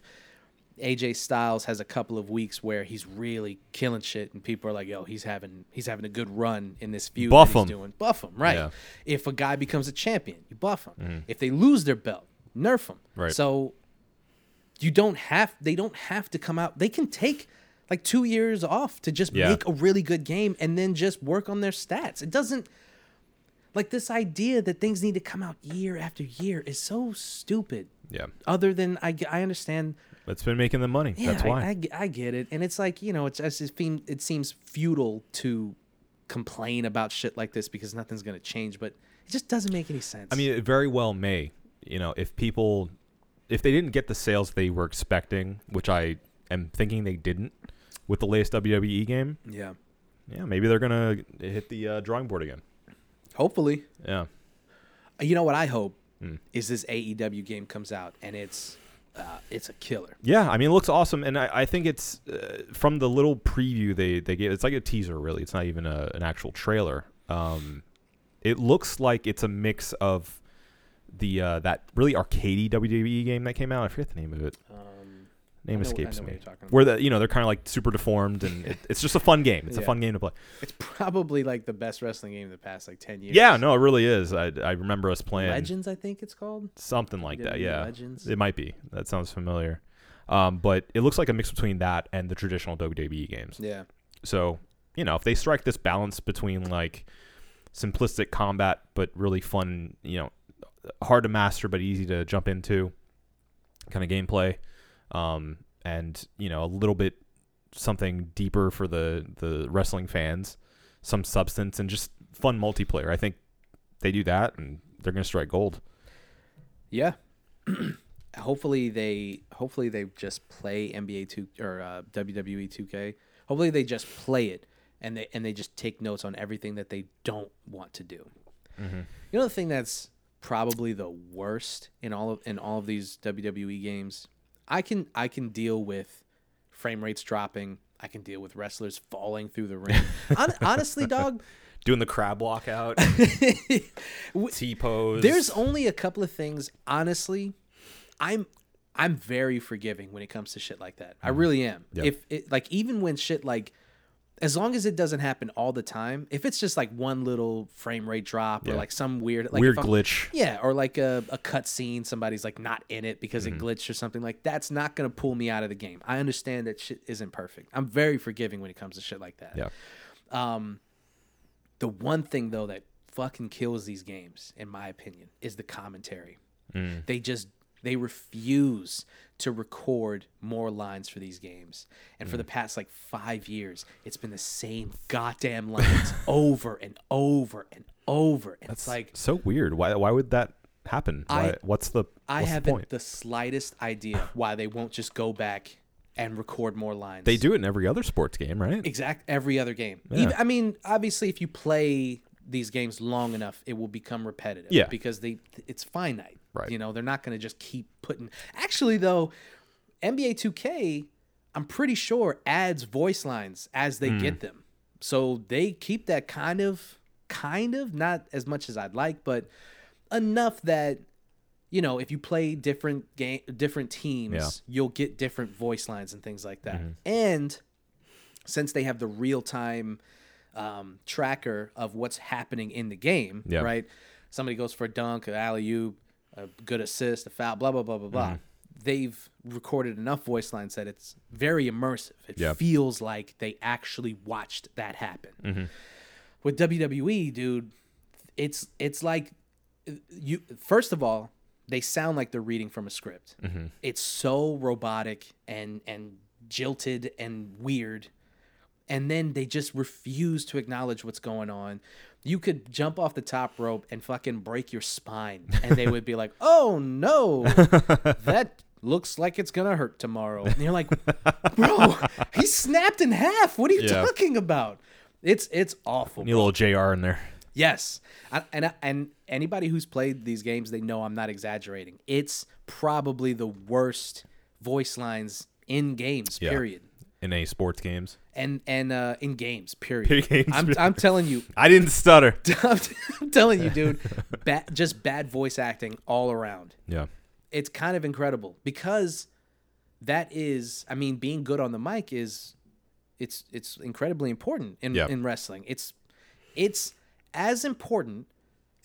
AJ Styles has a couple of weeks where he's really killing shit and people are like, "Yo, he's having he's having a good run in this feud Buff him. doing." Buff him, right? Yeah. If a guy becomes a champion, you buff him. Mm-hmm. If they lose their belt, nerf them. Right. So you don't have they don't have to come out. They can take like 2 years off to just Yeah. make a really good game and then just work on their stats. It doesn't like this idea that things need to come out year after year is so stupid. Yeah. Other than I, I understand It's been making them money. yeah, That's I- why. I, g- I get it, and it's like you know, it's just it seems it seems futile to complain about shit like this because nothing's gonna change, but it just doesn't make any sense. I mean, it very well may. You know, if people, if they didn't get the sales they were expecting, which I am thinking they didn't with the latest WWE game, yeah, yeah, maybe they're gonna hit the uh, drawing board again. hopefully, Yeah. you know what I hope Hmm. is this AEW game comes out and it's uh, it's a killer. Yeah, I mean, it looks awesome, and I, I think it's uh, from the little preview they they gave. It's like a teaser, really. It's not even a, an actual trailer. Um, it looks like it's a mix of the uh, that really arcadey WWE game that came out. I forget the name of it. Name know- escapes me. you're talking about. Where the you know they're kind of like super deformed, and it, it's just a fun game. It's a fun game to play. it's probably like the best wrestling game in the past like ten years. Yeah, no, it really is. I, I remember us playing Legends, I think it's called. something like that. Yeah, Legends. it might be. That sounds familiar. Um, but it looks like a mix between that and the traditional WWE games. Yeah, So, you know, if they strike this balance between like simplistic combat but really fun, you know, hard to master but easy to jump into kind of gameplay, um, and you know, a little bit something deeper for the the wrestling fans, some substance and just fun multiplayer. I think they do that and they're going to strike gold. Yeah. hopefully they hopefully they just play NBA two or uh, WWE two K. Hopefully they just play it and they and they just take notes on everything that they don't want to do. You know the thing that's probably the worst in all of in all of these WWE games. I can I can deal with frame rates dropping. I can deal with wrestlers falling through the ring. Hon- honestly, dog, Doing the crab walk out, T pose. There's only a couple of things, honestly. I'm I'm very forgiving when it comes to shit like that. I mm-hmm. really am. Yeah. If it like even when shit like as long as it doesn't happen all the time, if it's just like one little frame rate drop or Yeah. like some weird like weird if I'm- glitch. yeah, or like a, a cut scene, somebody's like not in it because Mm-hmm. it glitched or something like that's not gonna pull me out of the game. I understand that shit isn't perfect. I'm very forgiving when it comes to shit like that. Yeah. Um, the one thing though that fucking kills these games, in my opinion, is the commentary. Mm. They just they refuse to record more lines for these games, and Mm. for the past like five years, it's been the same goddamn lines over and over and over. And it's like so weird. Why why would that happen? I- what's the I what's the haven't point? the slightest idea why they won't just go back and record more lines. They do it in every other sports game, right? exact every other game. Yeah. Even, I mean, obviously, if you play these games long enough, it will become repetitive. Yeah. because they it's finite. Right. You know, they're not going to just keep putting. Actually, though, NBA 2K, I'm pretty sure adds voice lines as they Hmm. get them, so they keep that kind of, kind of not as much as I'd like, but enough that. You know, if you play different game, different teams, Yeah. you'll get different voice lines and things like that. Mm-hmm. And since they have the real time um, tracker of what's happening in the game, right? Somebody goes for a dunk, an alley oop, a good assist, a foul, blah blah blah blah blah. Mm-hmm. They've recorded enough voice lines that it's very immersive. It Yeah. feels like they actually watched that happen. Mm-hmm. With WWE, dude, it's it's like you. First of all, they sound like they're reading from a script. Mm-hmm. It's so robotic and and jilted and weird and then they just refuse to acknowledge what's going on. You could jump off the top rope and fucking break your spine, and they would be like, "Oh no, that looks like it's gonna hurt tomorrow." And you're like, "Bro, he snapped in half. What are you Yeah. talking about?" It's it's awful. Need a little J.R. in there. Yes, I, and and anybody who's played these games, they know I'm not exaggerating. It's probably the worst voice lines in games. Yeah. Period. In any sports games. And and uh, in games. Period. Games, I'm period. I'm telling you, I didn't stutter. I'm, I'm telling you, dude, bad, just bad voice acting all around. Yeah. It's kind of incredible because that is, I mean, being good on the mic is, it's it's incredibly important in Yeah. in wrestling. It's it's as important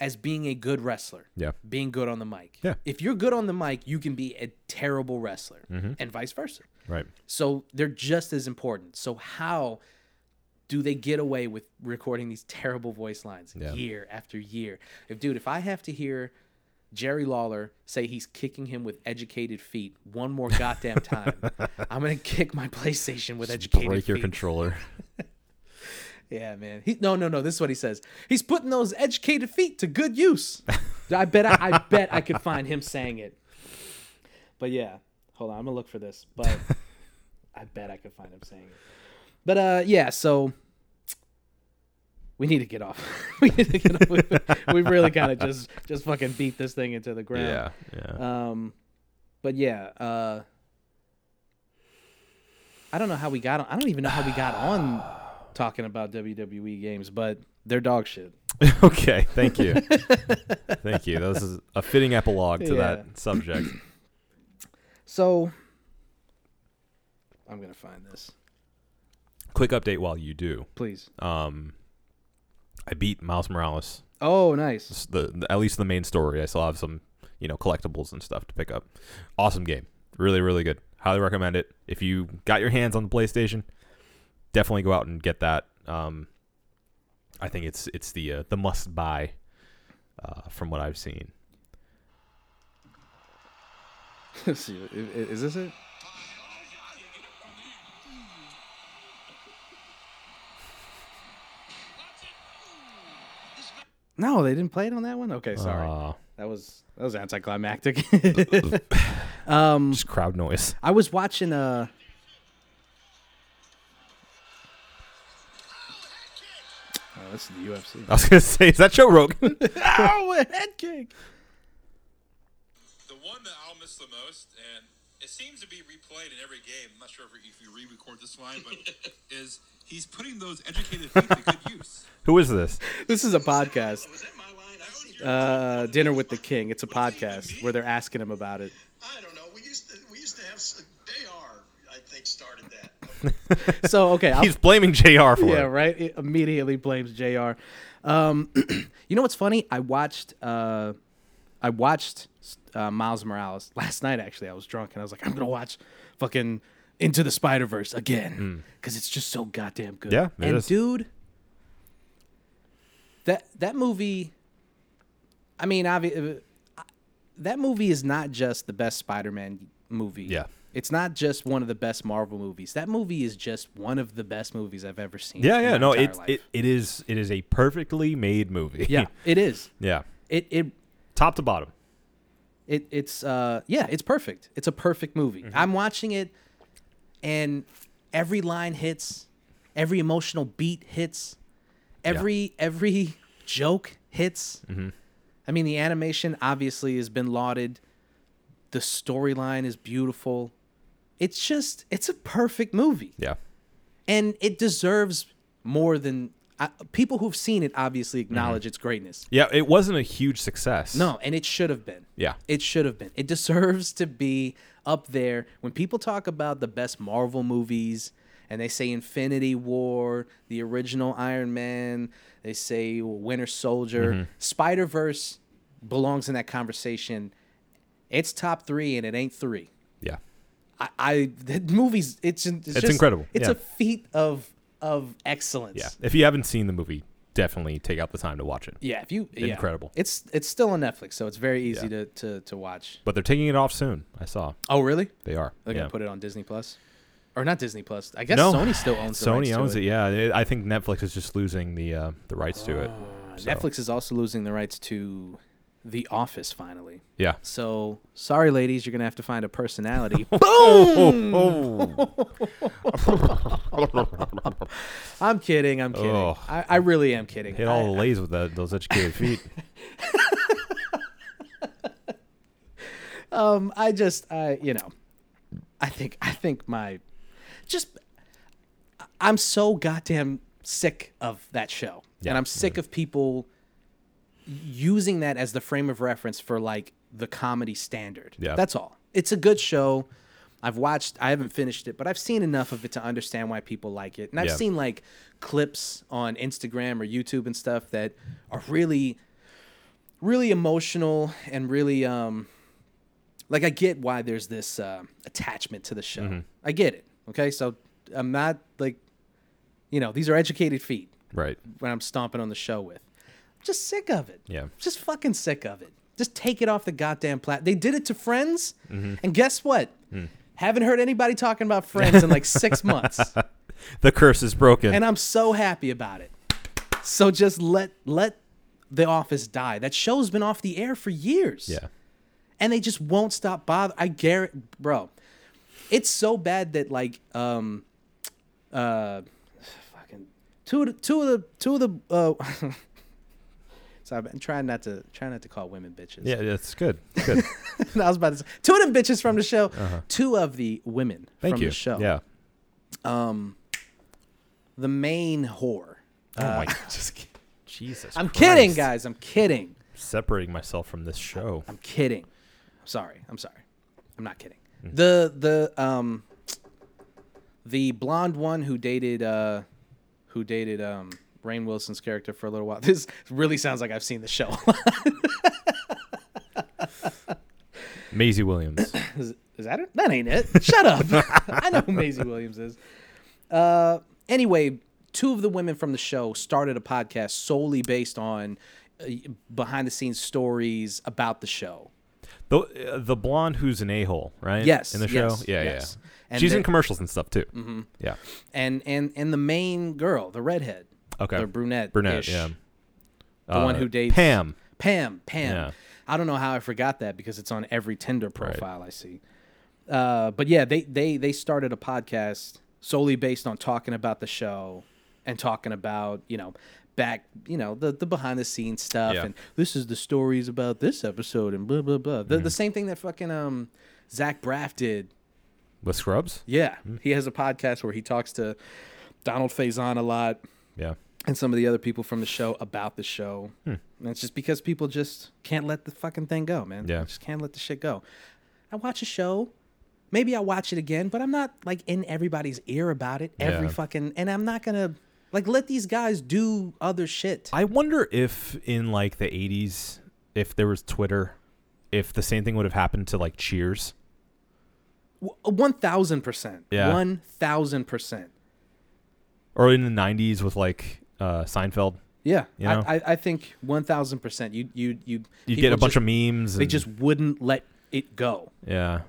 as being a good wrestler. Yeah. Being good on the mic. Yeah. If you're good on the mic, you can be a terrible wrestler, and vice versa. Right. So they're just as important. So how do they get away with recording these terrible voice lines Yeah. year after year? If dude, if I have to hear Jerry Lawler say he's kicking him with educated feet one more goddamn time, I'm gonna kick my PlayStation with educated feet. Break your controller. Yeah, man. He, no, no, no. This is what he says. He's putting those educated feet to good use. I bet. I, I bet I could find him saying it. But yeah, hold on. I'm gonna look for this. But I bet I could find him saying it. But uh, yeah. So we need to get off. we need to get off. We, we really kind of just just fucking beat this thing into the ground. yeah. Yeah. Um, but yeah, uh, I don't know how we got on. I don't even know how we got on talking about WWE games, but they're dog shit. okay. Thank you. thank you. This is a fitting epilogue to Yeah. that subject. So I'm gonna find this, Quick update while you do. please. Um, I beat Miles Morales. Oh, nice. The, the at least the main story. I still have some you know collectibles and stuff to pick up. Awesome game. Really really good. Highly recommend it. If you got your hands on the PlayStation, definitely go out and get that. Um, I think it's it's the uh, the must buy uh, from what I've seen. Let's see, i- i- is this it? No, they didn't play it on that one. Okay, sorry. Uh, That was that was anticlimactic. um, just crowd noise. I was watching uh Oh, this is the UFC. I was gonna say, is that Joe Rogan? oh, a head kick. The one that I'll the most, and it seems to be replayed in every game. I'm not sure if, if you re-record this line, but is he's putting those educated feet to good use. Who is this? This is a podcast. Was that my line? I. Uh, Dinner with the King. It's a podcast where they're asking him about it. I don't know. We used to we used to have s- Dr. I think started that. So okay, I'll, He's blaming J.R. for yeah, it. Yeah, right. It immediately blames J.R. Um, you know what's funny? I watched uh, I watched uh, Miles Morales last night. Actually, I was drunk and I was like, I'm gonna watch fucking Into the Spider Verse again because it's just so goddamn good. Yeah, it and is. dude, that that movie. I mean, uh, that movie is not just the best Spider-Man movie. Yeah. It's not just one of the best Marvel movies. That movie is just one of the best movies I've ever seen. Yeah, in yeah. my No, entire it, life. it it is it is a perfectly made movie. yeah, it is. yeah. It it Top to bottom. It it's uh yeah, it's perfect. It's a perfect movie. Mm-hmm. I'm watching it and every line hits, every emotional beat hits, every every joke hits. Mm-hmm. I mean, the animation obviously has been lauded. The storyline is beautiful. It's just it's a perfect movie. Yeah. and it deserves more than uh, people who've seen it obviously acknowledge its greatness. Yeah, it wasn't a huge success. No, and it should have been. Yeah. It should have been. It deserves to be up there when people talk about the best Marvel movies and they say Infinity War, the original Iron Man, they say Winter Soldier, Spider-Verse belongs in that conversation. It's top 3 and it ain't 3. Yeah. I, I the movies it's it's, just, incredible, It's yeah. a feat of of excellence. Yeah. If you haven't seen the movie, definitely take out the time to watch it. Yeah, if you yeah. Incredible. It's it's still on Netflix, so it's very easy Yeah. to, to to watch. But they're taking it off soon. I saw. Oh, really? They are. They're yeah. gonna put it on Disney Plus. or not Disney Plus. I guess no, Sony still owns the Sony owns it. Yeah, It- I think Netflix is just losing the uh, the rights to it. so- Netflix is also losing the rights to The Office finally. Yeah. So sorry, ladies, you're gonna have to find a personality. Oh, I'm kidding. I'm kidding. Oh. I, I really am kidding. hit I- all the lays with that those educated feet. um, I just, I, you know, I think, I think my, just, I'm so goddamn sick of that show, Yeah. and I'm sick of people using that as the frame of reference for like the comedy standard. Yeah. that's all. It's a good show. I've watched. I haven't finished it, but I've seen enough of it to understand why people like it. And I've Yeah. seen like clips on Instagram or YouTube and stuff that are really, really emotional and really um, like I get why there's this uh, attachment to the show. Mm-hmm. I get it. Okay, so I'm not like, you know, these are educated feet right. when I'm stomping on the show with. Just sick of it. Yeah. Just fucking sick of it. Just take it off the goddamn plat. They did it to Friends, Mm-hmm. and guess what? Hmm. Haven't heard anybody talking about Friends in like six months, The curse is broken. and I'm so happy about it. So just let let The Office die. That show's been off the air for years yeah. and they just won't stop bother. I guarantee, bro. It's so bad that like um uh fucking two of the two of the two of the uh So I've been trying not to try not to call women bitches. Yeah, it's good. Good. I was about to say two of them bitches from the show. Two of the women Uh-huh. Thank from you. the show. Yeah. Um, the main whore. Oh my Uh, god. Just kidding. Jesus. I'm kidding, guys. I'm kidding. Separating myself from this show. I'm kidding. I'm sorry. I'm sorry. I'm not kidding. Mm-hmm. The the um the blonde one who dated uh who dated um Rainn Wilson's character for a little while. This really sounds like I've seen the show. Maisie Williams. is, is that it? That ain't it. Shut up. I know who Maisie Williams is. Uh anyway, two of the women from the show started a podcast solely based on uh, behind the scenes stories about the show. the uh, the blonde who's an a hole, right? Yes, In the show. yes, yeah, yes. yeah. And She's in commercials and stuff too. Mm-hmm. Yeah. and and and the main girl, the redhead, Okay. the brunette, Brunette. Yeah. the one Uh, who dates Pam. Pam, Pam. Yeah. I don't know how I forgot that because it's on every Tinder profile I see. Uh, but yeah, they they they started a podcast solely based on talking about the show and talking about you know back you know the the behind the scenes stuff Yeah. and this is the stories about this episode and blah blah blah. The, Mm-hmm. the same thing that fucking um Zach Braff did With Scrubs. yeah, Hmm. he has a podcast where he talks to Donald Faison a lot Yeah. And some of the other people from the show about the show. Hmm. And it's just because people just can't let the fucking thing go, man. Yeah. just can't let the shit go. I watch a show, maybe I'll watch it again, but I'm not like in everybody's ear about it every Yeah. fucking. And I'm not gonna like let these guys do other shit. I wonder if in like the 80s, if there was Twitter, if the same thing would have happened to like Cheers. One thousand percent. Yeah. One thousand percent. Or in the 90s with like uh, Seinfeld. Yeah, You know? I, I, I think one thousand percent. You you you. You'd get a bunch just- of memes. They just wouldn't let it go. Yeah.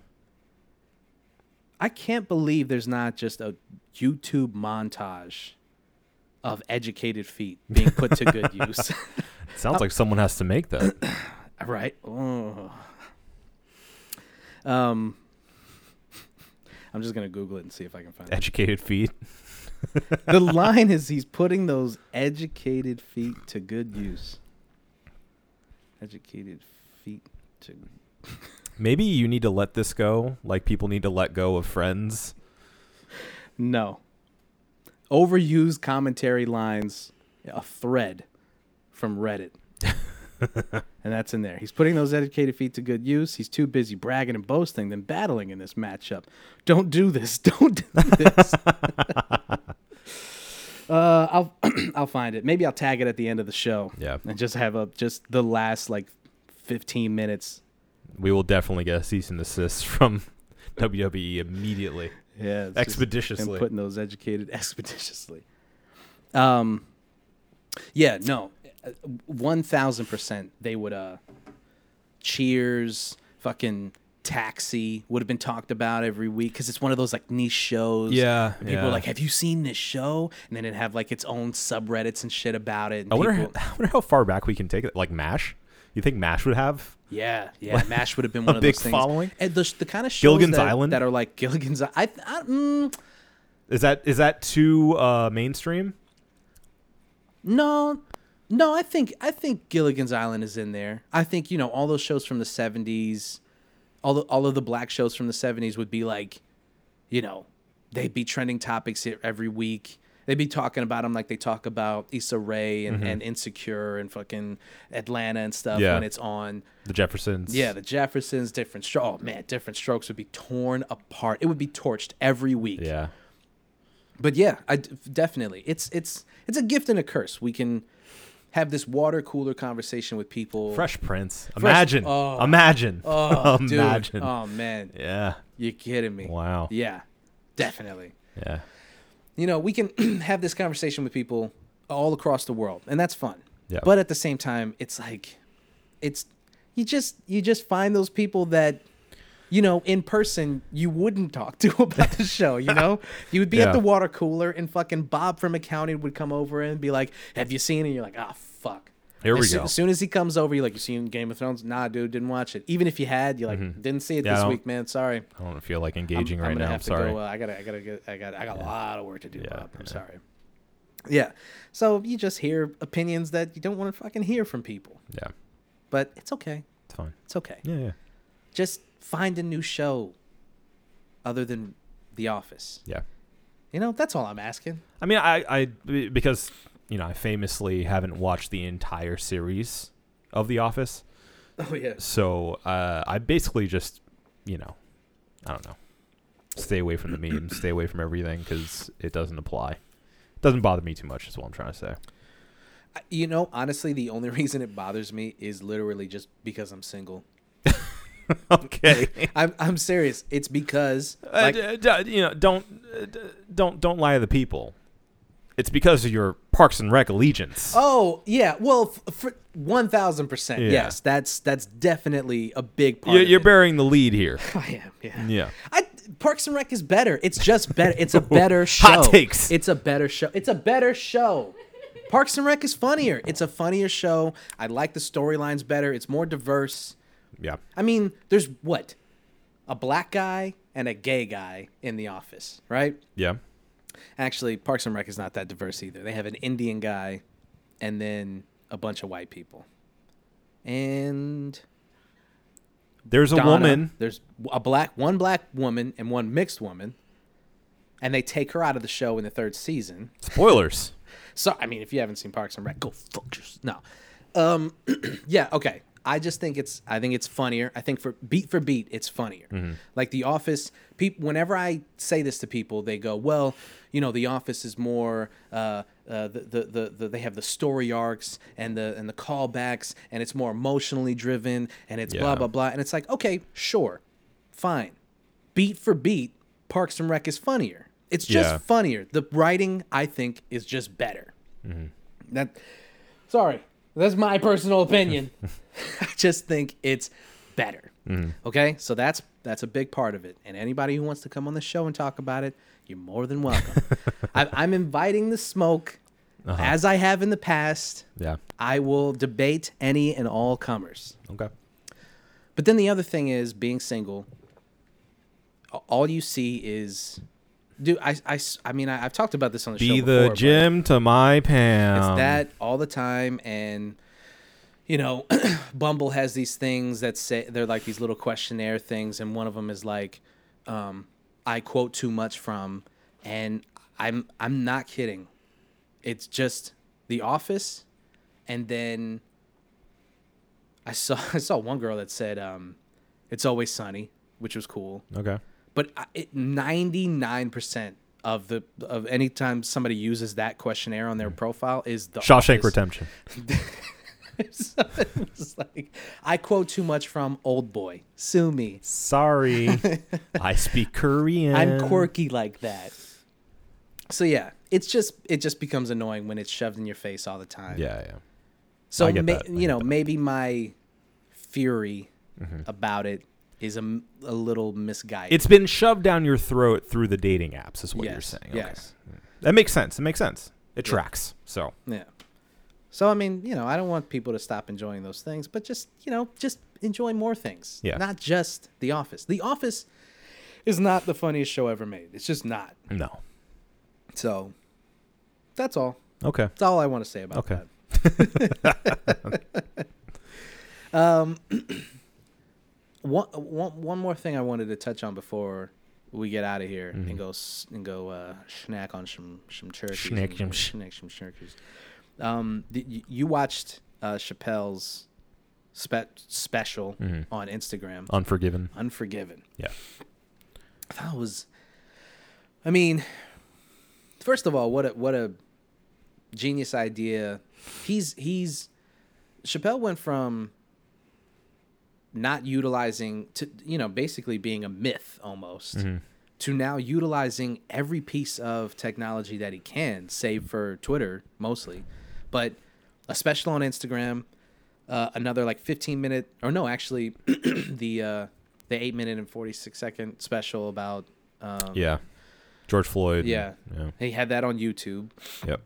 I can't believe there's not just a YouTube montage of educated feet being put to good use. Sounds like someone has to make that. right? Oh. Um, I'm just gonna Google it and see if I can find it. Educated feet. The line is he's putting those educated feet to good use. Educated feet to. Maybe you need to let this go, like people need to let go of friends. No. Overused commentary lines, a thread from Reddit. and that's in there. He's putting those educated feet to good use. He's too busy bragging and boasting than battling in this matchup. Don't do this. Don't do this. Uh, I'll I'll find it. Maybe I'll tag it at the end of the show. Yeah. And just have a just the last like 15 minutes. We will definitely get a cease and desist from WWE immediately. Yeah. Expeditiously. and putting those educated expeditiously. Um, yeah, no, one thousand percent they would uh, Cheers, fucking Taxi would have been talked about every week because it's one of those like niche shows. Yeah, people yeah. are like, "Have you seen this show?" And then it have like its own subreddits and shit about it. I wonder, people- I wonder how far back we can take it. Like Mash, you think Mash would have? Yeah, yeah. Mash would have been a one of big those things. following? And the, the kind of shows Gilligan's that, Island? that are like Gilligan's. I, I mm, Is that is that too uh, mainstream? no, no. I think I think Gilligan's Island is in there. I think you know all those shows from the seventies, all the, all of the black shows from the seventies would be like, you know, they'd be trending topics here every week. They'd be talking about them like they talk about Issa Rae and, and Insecure and fucking Atlanta and stuff Mm-hmm. Yeah. when it's on. The Jeffersons. Yeah, the Jeffersons, different strokes. Oh man, different strokes would be torn apart. It would be torched every week. Yeah. But yeah, I definitely. It's it's it's a gift and a curse. We can have this water cooler conversation with people. Fresh Prince. Imagine. oh. Imagine. Oh, dude. Imagine. Oh man, Yeah. You're kidding me? Wow. Yeah, definitely. Yeah. You know, we can have this conversation with people all across the world, and that's fun. Yeah. But at the same time, it's like, it's you just you just find those people that. You know, in person, you wouldn't talk to about the show. You know, you would be Yeah. at the water cooler, and fucking Bob from accounting would come over and be like, "Have you seen it?" And you're like, "Ah, fuck." Here we as, go. As soon as he comes over, you're like, "You seen Game of Thrones?" Nah, dude, didn't watch it. Even if you had, you're like, "Didn't see it Mm-hmm. Yeah, this week, man. Sorry." I don't feel like engaging I'm right gonna now. I'm sorry. Go, uh, I gotta, I gotta get, I got, I got a lot of work to do. Yeah, Bob. I'm yeah. sorry. Yeah. So you just hear opinions that you don't want to fucking hear from people, yeah. but it's okay. It's fine. It's okay. Yeah. Yeah. Just find a new show other than The Office. Yeah. You know, that's all I'm asking. I mean, I, I, because you know, I famously haven't watched the entire series of The Office, Oh yeah. so uh, I basically just, you know, I don't know, stay away from the memes, stay away from everything because it doesn't apply. It doesn't bother me too much. Is what I'm trying to say. You know, honestly, the only reason it bothers me is literally just because I'm single. okay. I'm, I'm serious. It's because Uh, d- d- you know, don't uh, d- don't don't lie to the people. It's because of your Parks and Rec allegiance. Oh yeah, well, f- for one thousand percent, Yeah. yes. That's that's definitely a big part. you're of you're it. bearing the lead here. I am, yeah. Yeah. I, Parks and Rec is better. It's just better. It's a better show. Hot takes. It's a better show. It's a better show. Parks and Rec is funnier. It's a funnier show. I like the storylines better. It's more diverse. Yeah. I mean, there's what? A black guy and a gay guy in the office, right? Yeah. Actually, Parks and Rec is not that diverse either. They have an Indian guy and then a bunch of white people. And There's a Donna, woman. There's a black one black woman and one mixed woman. And they take her out of the show in the third season. Spoilers. So I mean, if you haven't seen Parks and Rec, go fuck yourself. No. Um yeah, okay. I just think it's I think it's funnier. I think for beat for beat, it's funnier. Like The Office, people whenever I say this to people, they go, "Well, you know, The Office is more uh, uh, the, the, the, the they have the story arcs and the and the callbacks and it's more emotionally driven and it's blah Yeah. blah blah." And it's like, "Okay, sure. Fine. Beat for beat, Parks and Rec is funnier. It's just Yeah. funnier. The writing, I think, is just better. That, sorry, that's my personal opinion. I just think it's better. Mm-hmm. Okay, so that's that's a big part of it. And anybody who wants to come on the show and talk about it, you're more than welcome. I, I'm inviting the smoke, uh-huh. as I have in the past. Yeah. I will debate any and all comers. Okay. But then the other thing is being single. All you see is, dude. I, I, I mean, I, have talked about this on the Be show the before, but Jim to my Pam. It's that all the time, and you know, Bumble has these things that say they're like these little questionnaire things, and one of them is like, um, "I quote too much from," and I'm I'm not kidding. It's just The Office, and then I saw I saw one girl that said, um, "It's always sunny," which was cool Okay. But ninety nine percent of the of any time somebody uses that questionnaire on their profile is the Mm. Shawshank Office. Redemption. So like I quote too much from Old Boy. Sue me. Sorry. I speak Korean. I'm quirky like that. So yeah, it's just it just becomes annoying when it's shoved in your face all the time. Yeah, yeah. So ma- you know that. maybe my fury Mm-hmm. about it is a, a little misguided. It's been shoved down your throat through the dating apps, is what you're Yes, saying. yes. That makes sense. It makes sense. It Yeah. tracks. So Yeah. So I mean, you know, I don't want people to stop enjoying those things, but just you know, just enjoy more things. Yeah. Not just The Office. The Office is not the funniest show ever made. It's just not. no. So that's all. Okay. That's all I want to say about Okay. that. um, one, one, one more thing I wanted to touch on before we get out of here Mm-hmm. and go and go uh, snack on some some turkeys. Snack some snack some turkeys. Um, you, you watched uh, Chappelle's spe- special Mhm. on Instagram, Unforgiven. Unforgiven. Yeah. I thought it was. I mean, first of all, what a what a genius idea. He's he's Chappelle went from not utilizing to you know basically being a myth almost to now utilizing every piece of technology that he can, save for Twitter mostly, but a special on Instagram, uh, another like 15 minute or no actually the uh, the eight minute and 46 second special about um, Yeah. George Floyd. yeah Yeah. he had that on YouTube. Yep.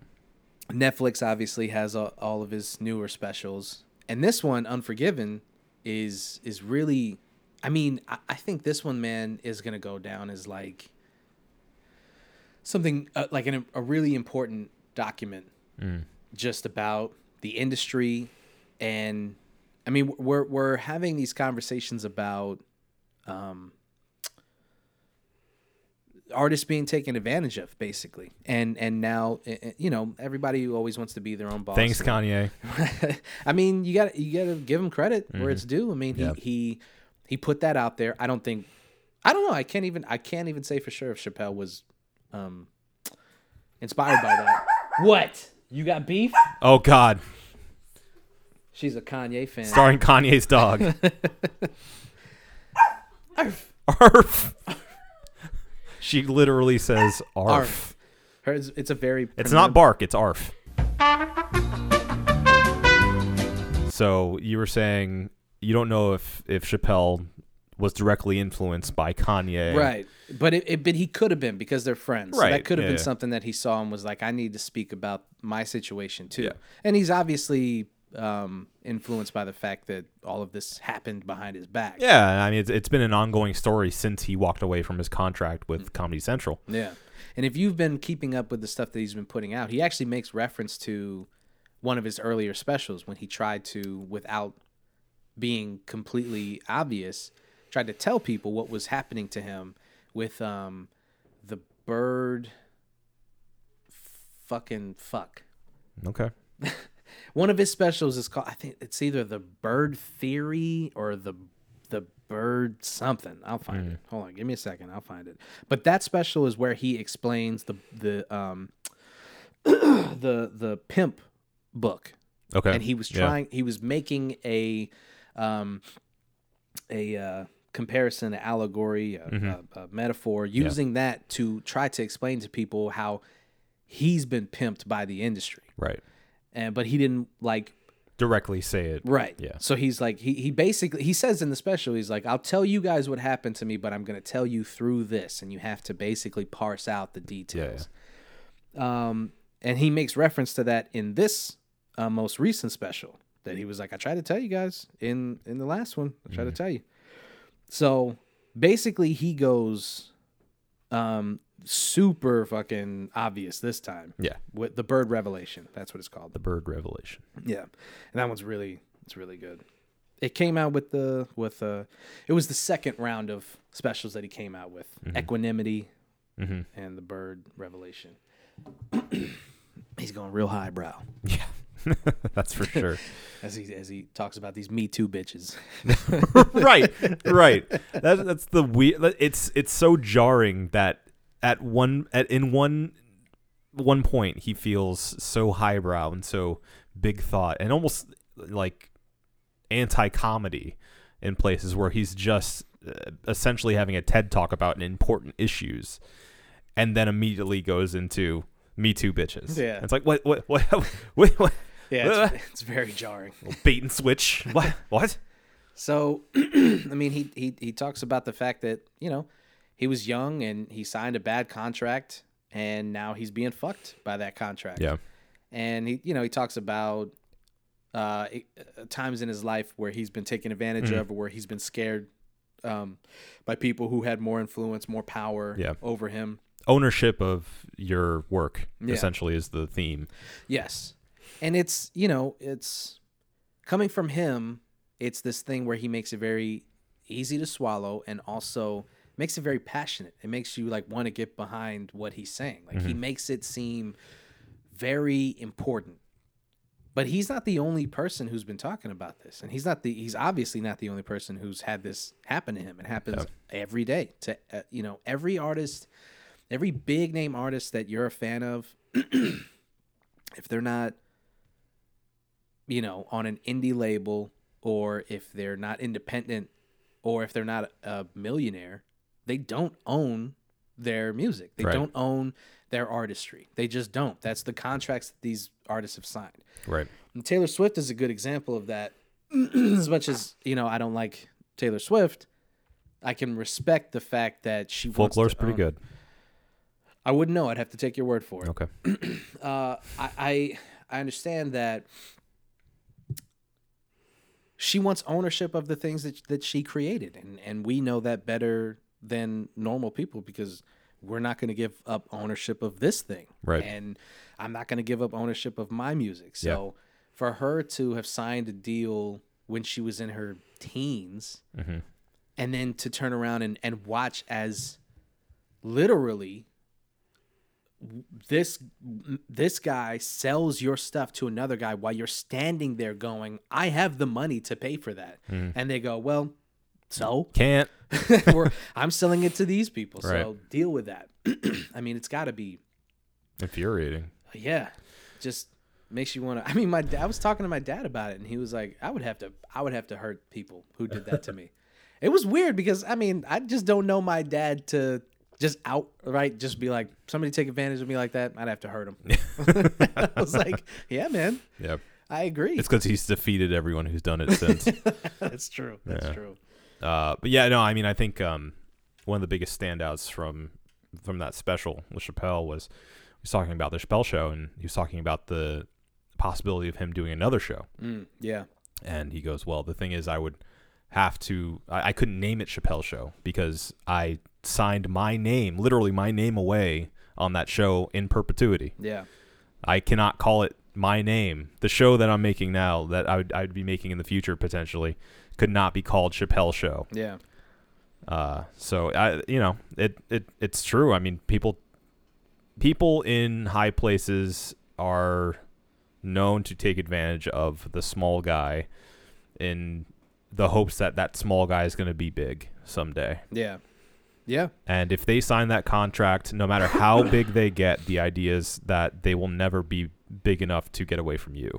Netflix obviously has all, all of his newer specials, and this one, Unforgiven, is is really. I mean, I, I think this one, man, is gonna go down as like something uh, like an, a really important document, just about the industry, and I mean, we're we're having these conversations about. Um, artists being taken advantage of basically and and now eh, eh, you know everybody who always wants to be their own boss Thanks, and- Kanye. I mean, you got to you got to give him credit where it's due. I mean, he, Yeah. he he put that out there. I don't think I don't know. I can't even I can't even say for sure if Chappelle was um inspired by that. What? You got beef? Oh God. She's a Kanye fan. Starring Kanye's dog. Arf. Arf. She literally says arf. Arf. It's a very It's not bark, it's arf. So you were saying you don't know if if Chappelle was directly influenced by Kanye. right. But it, it but he could have been because they're friends. So that could have yeah, been something that he saw and was like, I need to speak about my situation too. Yeah. And he's obviously um, influenced by the fact that all of this happened behind his back. Yeah, I mean it's, it's been an ongoing story since he walked away from his contract with Comedy Central. Yeah. And if you've been keeping up with the stuff that he's been putting out, he actually makes reference to one of his earlier specials when he tried to, without being completely obvious, tried to tell people what was happening to him with um, the bird fucking fuck. Okay. One of his specials is called I think it's either the bird theory or the the bird something. I'll find it. Hold on, give me a second. I'll find it. But that special is where he explains the the um the the pimp book. Okay. And he was Yeah. trying he was making a um a uh comparison, an allegory, a, Mm-hmm. a, a metaphor, using that to try to explain to people how he's been pimped by the industry. Right. And but he didn't like Directly say it. Right. Yeah. So he's like he he basically he says in the special he's like I'll tell you guys what happened to me, but I'm gonna tell you through this, and you have to basically parse out the details. Um, and he makes reference to that in this uh, most recent special that he was like I tried to tell you guys in in the last one. I tried to tell you. So basically, he goes um super fucking obvious this time Yeah. with the bird revelation. That's what it's called. The bird revelation. Yeah, and that one's really it's really good. It came out with the with uh it was the second round of specials that he came out with equanimity Mhm. and the bird revelation. He's going real highbrow Yeah. That's for sure. as he as he talks about these Me Too bitches. right, right. That's that's the weird. It's it's so jarring that at one at in one one point he feels so highbrow and so big thought and almost like anti comedy in places where he's just uh, essentially having a TED talk about important issues, and then immediately goes into Me Too bitches. Yeah. it's like what what what what, what Yeah, it's, it's very jarring. bait and switch. What what? So, I mean, he, he he talks about the fact that you know he was young and he signed a bad contract, and now he's being fucked by that contract. Yeah. and he you know he talks about uh, uh, times in his life where he's been taken advantage Mm-hmm. of, or where he's been scared um, by people who had more influence, more power Yeah. over him. Ownership of your work Yeah. essentially is the theme. Yes. And it's, you know, it's coming from him, it's this thing where he makes it very easy to swallow and also makes it very passionate. It makes you like want to get behind what he's saying. Like he makes it seem very important. But he's not the only person who's been talking about this. And he's not the he's obviously not the only person who's had this happen to him. It happens every day to uh, you know, every artist, every big name artist that you're a fan of if they're not you know on an indie label or if they're not independent or if they're not a millionaire they don't own their music they Right. don't own their artistry they just don't that's the contracts that these artists have signed Right. and taylor swift is a good example of that as much as you know i don't like taylor swift i can respect the fact that she Folklore's pretty good. i wouldn't know i'd have to take your word for it Okay. uh, I, I I understand that she wants ownership of the things that that she created, and and we know that better than normal people because we're not going to give up ownership of this thing, Right. And I'm not going to give up ownership of my music. So for her to have signed a deal when she was in her teens, mm-hmm. and then to turn around and and watch as literally this this guy sells your stuff to another guy while you're standing there going i have the money to pay for that mm-hmm. and they go well so Can't. I'm selling it to these people so Right. deal with that i mean it's got to be Infuriating. yeah just makes you want to i mean my dad I was talking to my dad about it and he was like i would have to i would have to hurt people who did that to me it was weird because i mean i just don't know my dad to just outright just be like somebody take advantage of me like that i'd have to hurt him i was like yeah man Yeah. i agree It's because he's defeated everyone who's done it since. that's true that's Yeah. true Uh, but yeah, no, I mean, I think um, one of the biggest standouts from from that special with Chappelle was he was talking about the Chappelle show, and he was talking about the possibility of him doing another show. mm, yeah And he goes, "Well, the thing is, I would have to. I, I couldn't name it Chappelle Show because I signed my name, literally my name, away on that show in perpetuity. yeah I cannot call it my name. The show that I'm making now, that I would I'd be making in the future potentially, could not be called Chappelle Show. yeah Uh, so I, you know, it, it it's true. I mean, people people in high places are known to take advantage of the small guy in the hopes that that small guy is going to be big someday. yeah yeah And if they sign that contract, no matter how big they get, the idea is that they will never be big enough to get away from you.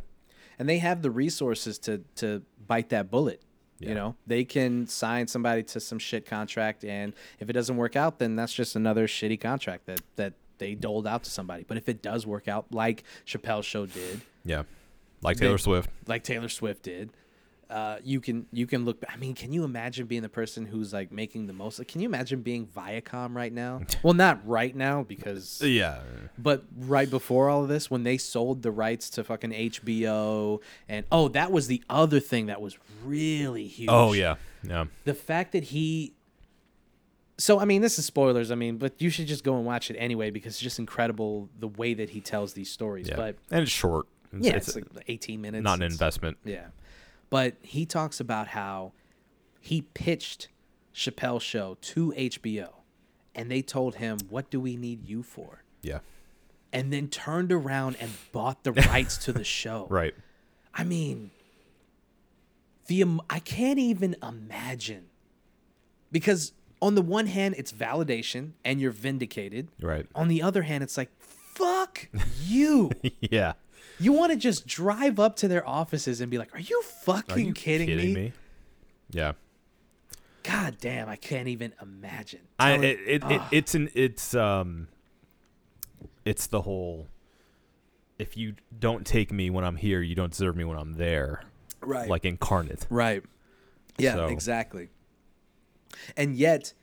and they have the resources to to bite that bullet. Yeah. You know, they can sign somebody to some shit contract, and if it doesn't work out, then that's just another shitty contract that that they doled out to somebody. But if it does work out, like Chappelle's show did, Yeah. Like They- Taylor Swift. like Taylor Swift did, uh, you can you can look. I mean, can you imagine being the person who's like making the most? Like, can you imagine being Viacom right now? well, not right now because Yeah. but right before all of this, when they sold the rights to fucking HBO, and oh, that was the other thing that was really huge. Oh yeah. Yeah. the fact that he. So I mean, this is spoilers. I mean, but you should just go and watch it anyway because it's just incredible the way that he tells these stories. Yeah. But and it's short. It's, yeah, it's, it's, like 18 minutes. not an investment. yeah. But he talks about how he pitched Chappelle's show to HBO and they told him, What do we need you for? Yeah. And then turned around and bought the rights to the show. Right. I mean, the I can't even imagine because on the one hand, it's validation and you're vindicated. Right. On the other hand, it's like, fuck you. yeah. You want to just drive up to their offices and be like, "Are you fucking Are you kidding, me? Yeah. God damn, I can't even imagine." I it, it, it Ugh. it's an it's um it's the whole if you don't take me when I'm here, you don't deserve me when I'm there. right, Like incarnate. right. Yeah, So- exactly. And yet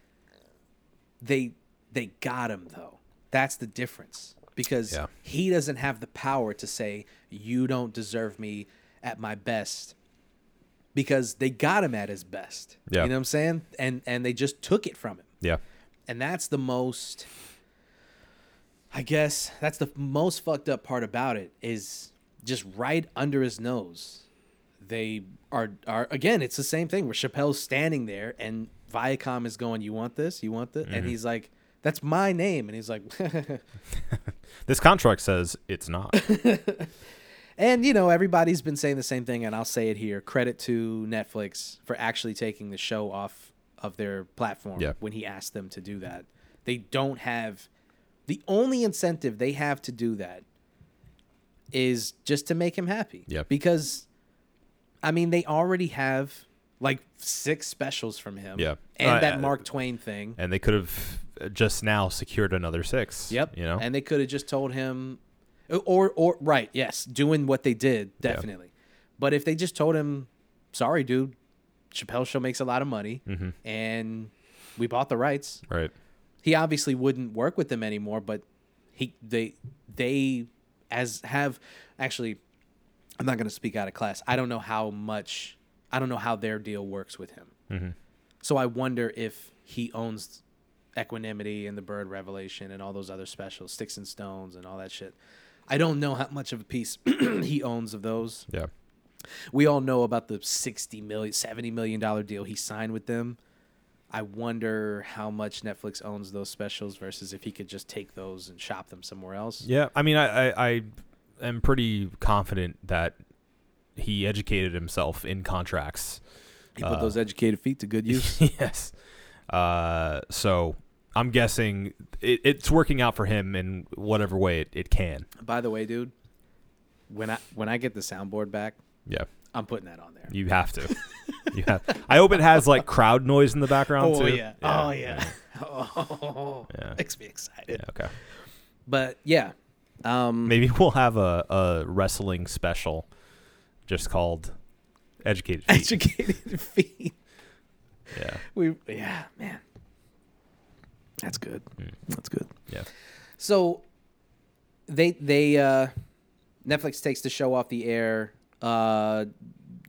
they they got him though. That's the difference. Because Yeah. he doesn't have the power to say you don't deserve me at my best. Because they got him at his best. Yeah. You know what I'm saying? And and they just took it from him. Yeah. And that's the most I guess that's the most fucked up part about it is just right under his nose. They are are again, it's the same thing where Chappelle's standing there and Viacom is going, You want this? You want this? And mm-hmm. he's like, That's my name. And he's like This contract says it's not. And you know, everybody's been saying the same thing, and I'll say it here. Credit to Netflix for actually taking the show off of their platform Yeah. when he asked them to do that. They don't have the only incentive they have to do that is just to make him happy. Yeah. Because I mean, they already have like six specials from him. Yeah. And Uh, that uh, Mark Twain thing. and they could have just now secured another six. Yep. You know. and they could have just told him, or or right, yes, doing what they did definitely. But if they just told him, "Sorry, dude, Chappelle Show makes a lot of money, Mm-hmm. and we bought the rights," right. he obviously wouldn't work with them anymore. But he they they as have actually, I'm not going to speak out of class. I don't know how much. I don't know how their deal works with him. Mm-hmm. So I wonder if he owns Equanimity and the Bird Revelation and all those other specials, Sticks and Stones and all that shit. I don't know how much of a piece he owns of those. Yeah. We all know about the 60 million, 70 million dollar deal he signed with them. I wonder how much Netflix owns those specials versus if he could just take those and shop them somewhere else. Yeah. I mean, I, I, I am pretty confident that he educated himself in contracts. He put those educated feet to good use. yes. Uh, so I'm guessing it, it's working out for him in whatever way it, it can. By the way, dude, when I when I get the soundboard back, Yeah. I'm putting that on there. You have to. you have. I hope it has like crowd noise in the background Oh too. yeah. Oh yeah. Oh, Yeah. makes me excited. Yeah. Okay. But yeah, um, Maybe we'll have a, a wrestling special just called Educated Feet. educated feet. yeah. We yeah, man, that's good. That's good. Yeah. So they they uh, Netflix takes the show off the air. Uh,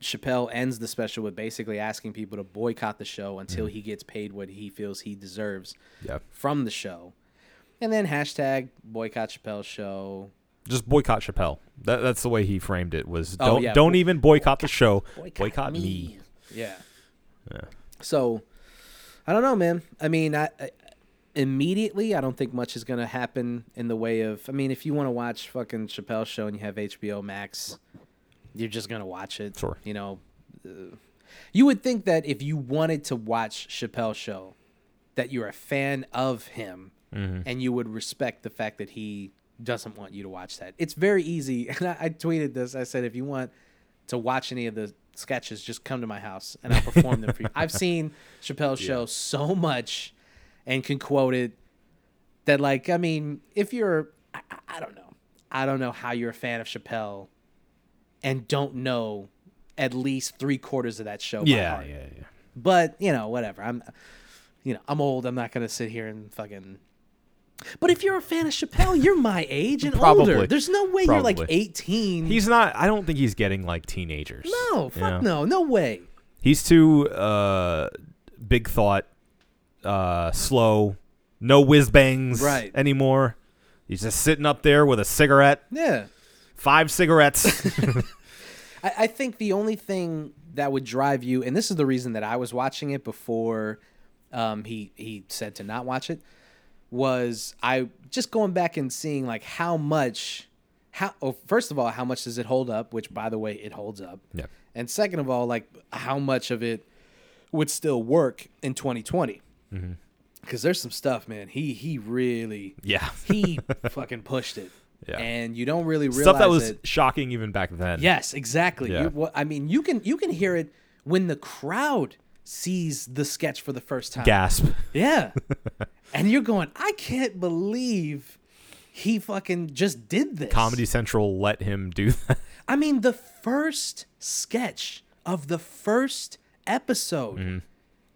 Chappelle ends the special with basically asking people to boycott the show until he gets paid what he feels he deserves Yeah. from the show. And then hashtag boycott Chappelle show. Just boycott Chappelle. That, that's the way he framed it. Was Oh, don't yeah. don't even boycott the show. Boycott, Boycott, me. me. Yeah. Yeah. So, I don't know, man. I mean, I, I immediately I don't think much is gonna happen in the way of. I mean, if you want to watch fucking Chappelle show and you have HBO Max, you're just gonna watch it. Sure. You know, uh, you would think that if you wanted to watch Chappelle show, that you're a fan of him and you would respect the fact that he doesn't want you to watch that. It's very easy. And I, I tweeted this. I said, if you want to watch any of the sketches, just come to my house and I'll perform them for you. I've seen Chappelle's show so much and can quote it that, like, I mean, if you're, I, I- don't know, I don't know how you're a fan of Chappelle and don't know at least three quarters of that show. by Yeah, heart. yeah, yeah. But you know, whatever. I'm, you know, I'm old. I'm not gonna sit here and fucking. But if you're a fan of Chappelle, you're my age and Probably. older. There's no way you're like 18. He's not. I don't think he's getting like teenagers. no, you fuck know? no, no way. He's too uh, big thought, uh, slow, no whiz bangs Right. anymore. He's just sitting up there with a cigarette, Yeah, five cigarettes. I, I think the only thing that would drive you, and this is the reason that I was watching it before um, he he said to not watch it, was I just going back and seeing like how much, how oh, first of all, how much does it hold up? Which by the way, it holds up. yeah, And second of all, like how much of it would still work in 2020? Because there's some stuff, man. He he really yeah. he fucking pushed it. Yeah. And you don't really realize Stuff that was it. shocking even back then. Yes, exactly. Yeah. You- what- I mean, you can you can hear it when the crowd sees the sketch for the first time. Gasp. Yeah. and you're going, I can't believe he fucking just did this. Comedy Central let him do that. I mean, the first sketch of the first episode Mm-hmm.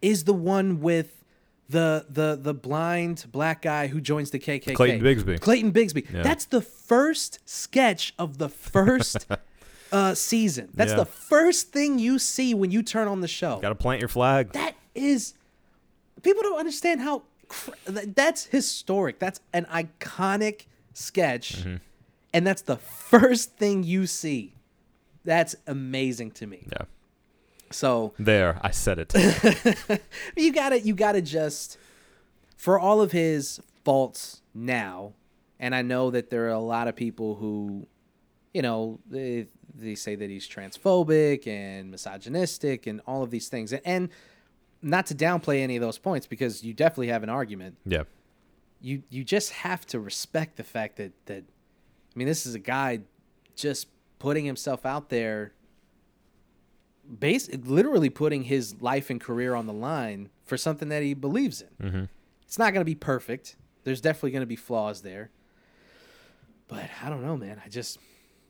is the one with the the the blind black guy who joins the KKK. Clayton Bigsby. Clayton Bigsby. Yeah. That's the first sketch of the first uh, season. That's Yeah. the first thing you see when you turn on the show. Got to plant your flag. That is people don't understand how that's historic. That's an iconic sketch, Mm-hmm. and that's the first thing you see. That's amazing to me. yeah. So There, I said it. you gotta you gotta just for all of his faults now, and I know that there are a lot of people who, you know, they they say that he's transphobic and misogynistic and all of these things, and, and not to downplay any of those points because you definitely have an argument. yeah. You you just have to respect the fact that that I mean this is a guy just putting himself out there base literally putting his life and career on the line for something that he believes in. Mm-hmm. It's not going to be perfect. There's definitely going to be flaws there. But I don't know, man. I just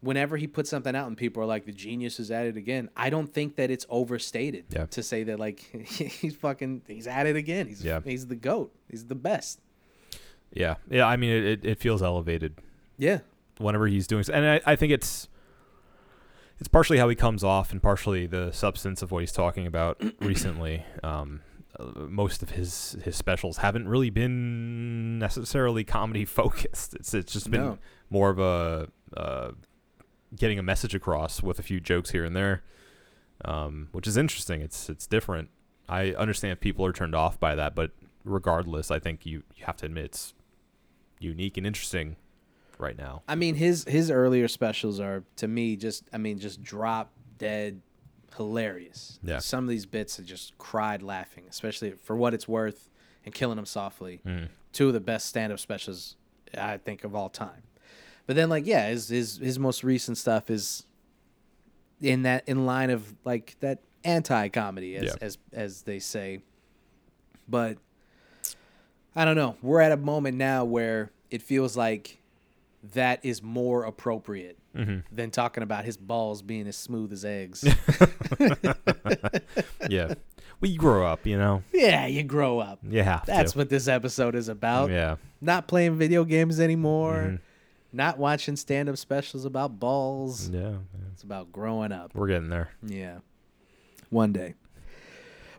whenever he puts something out and people are like the genius is at it again, I don't think that it's overstated Yeah. to say that like he's fucking he's at it again. He's Yeah. he's the goat. He's the best. Yeah. Yeah. I mean, it, it, it feels elevated Yeah. whenever he's doing, and I, I think it's it's partially how he comes off, and partially the substance of what he's talking about recently. Um, uh, most of his his specials haven't really been necessarily comedy focused. It's it's just been No. more of a uh, getting a message across with a few jokes here and there, um, which is interesting. It's it's different. I understand if people are turned off by that, but regardless, I think you you have to admit it's unique and interesting right now. I mean his his earlier specials are to me just I mean just drop dead hilarious. Yeah. Some of these bits I just cried laughing, especially for what it's worth and killing them softly. Mm. Two of the best stand up specials I think of all time. But then like yeah, his his his most recent stuff is in that in line of like that anti comedy as Yeah. as as they say. But I don't know. We're at a moment now where it feels like that is more appropriate Mm-hmm. than talking about his balls being as smooth as eggs. yeah. Well, you grow up, you know. yeah, you grow up. Yeah. That's to. what this episode is about. Yeah. Not playing video games anymore. Mhm. Not watching stand up specials about balls. Yeah. yeah. It's about growing up. We're getting there. Yeah. One day.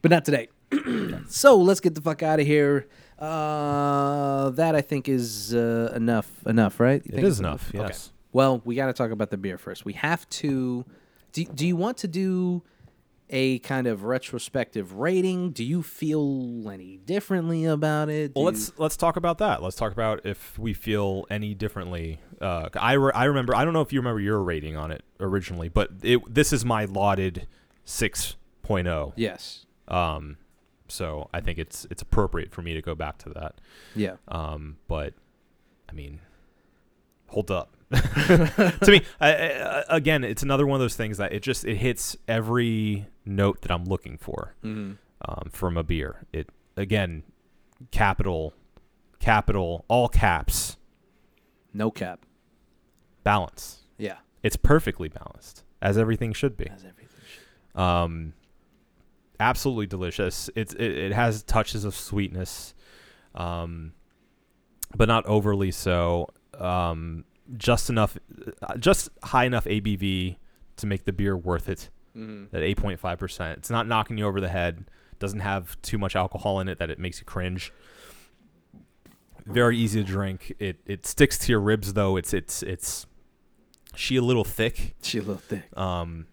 But not today. so let's get the fuck out of here. Uh, that I think is uh, enough. Enough, right? You It think is it's enough, yes. Well, we got to talk about the beer first. We have to. Do, do you want to do a kind of retrospective rating? Do you feel any differently about it? Well, let's you- let's talk about that. Let's talk about if we feel any differently. Uh, I re- I remember. I don't know if you remember your rating on it originally, but it this is my lauded 6.0. Yes. Um, so I think it's it's appropriate for me to go back to that. Yeah. Um, but I mean, hold up. to me, I, I, again, it's another one of those things that it just it hits every note that I'm looking for Mm-hmm. um, from a beer. It again, capital, capital, all caps, No cap. balance. Yeah. It's perfectly balanced, as everything should be. As everything. should- Um, absolutely delicious. It's it, it has touches of sweetness, um, but not overly so. Um, just enough, uh, just high enough ABV to make the beer worth it. Mhm. At eight point five percent, it's not knocking you over the head. Doesn't have too much alcohol in it that it makes you cringe. Very easy to drink. It it sticks to your ribs though. It's it's it's she a little thick. She a little thick. Um,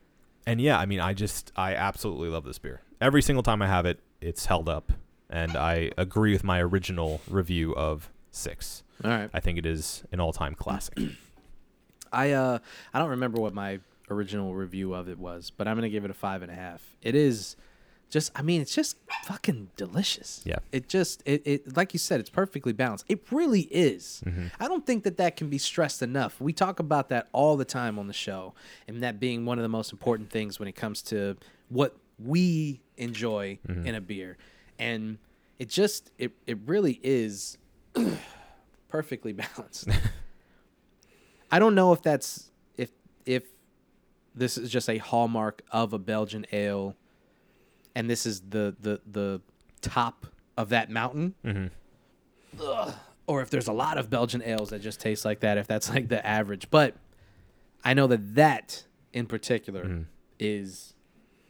and yeah, I mean, I just I absolutely love this beer. Every single time I have it, it's held up, and I agree with my original review of six. All right. I think it is an all-time classic. I uh I don't remember what my original review of it was, but I'm gonna give it a five and a half. It is just I mean it's just fucking delicious. Yeah. It just it, it like you said it's perfectly balanced. It really is. I don't think that that can be stressed enough. We talk about that all the time on the show, and that being one of the most important things when it comes to what we enjoy mm-hmm. in a beer, and it just it it really is perfectly balanced. I don't know if that's if if this is just a hallmark of a Belgian ale and this is the the the top of that mountain. Mm-hmm. Ugh. Or if there's a lot of Belgian ales that just taste like that, if that's like the average. But I know that that in particular mm-hmm. is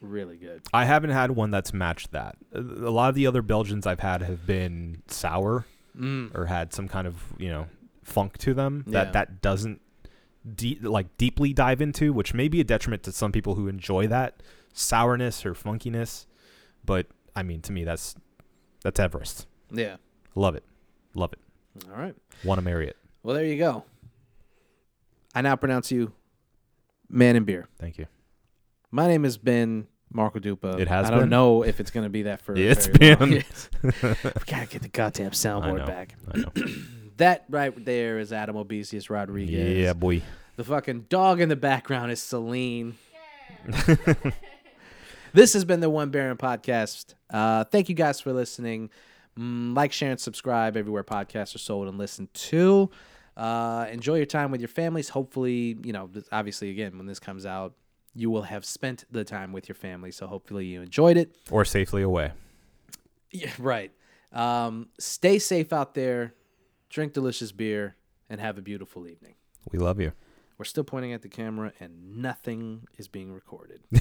really good. I haven't had one that's matched that. A lot of the other Belgians I've had have been sour mm. or had some kind of you know funk to them that Yeah. that doesn't de- like deeply dive into, which may be a detriment to some people who enjoy that sourness or funkiness. But I mean, to me, that's that's Everest. Yeah. Love it, love it. All right. Want to marry it? Well, there you go. I now pronounce you man and beer. Thank you. My name has been Marco Dupa. It has I don't been? know if it's going to be that for. It's very long. been. we gotta get the goddamn I soundboard know. back. I know. That right there is Adam Obesius Rodriguez. yeah, boy. The fucking dog in the background is Celine. this has been the One Baron podcast. Uh, thank you guys for listening. Mm, like, share, and subscribe everywhere podcasts are sold and listened to. Uh, enjoy your time with your families. Hopefully, you know, obviously, again, when this comes out, you will have spent the time with your family. So hopefully you enjoyed it. Or safely away. Yeah, right. Um, stay safe out there, drink delicious beer, and have a beautiful evening. We love you. We're still pointing at the camera, and nothing is being recorded.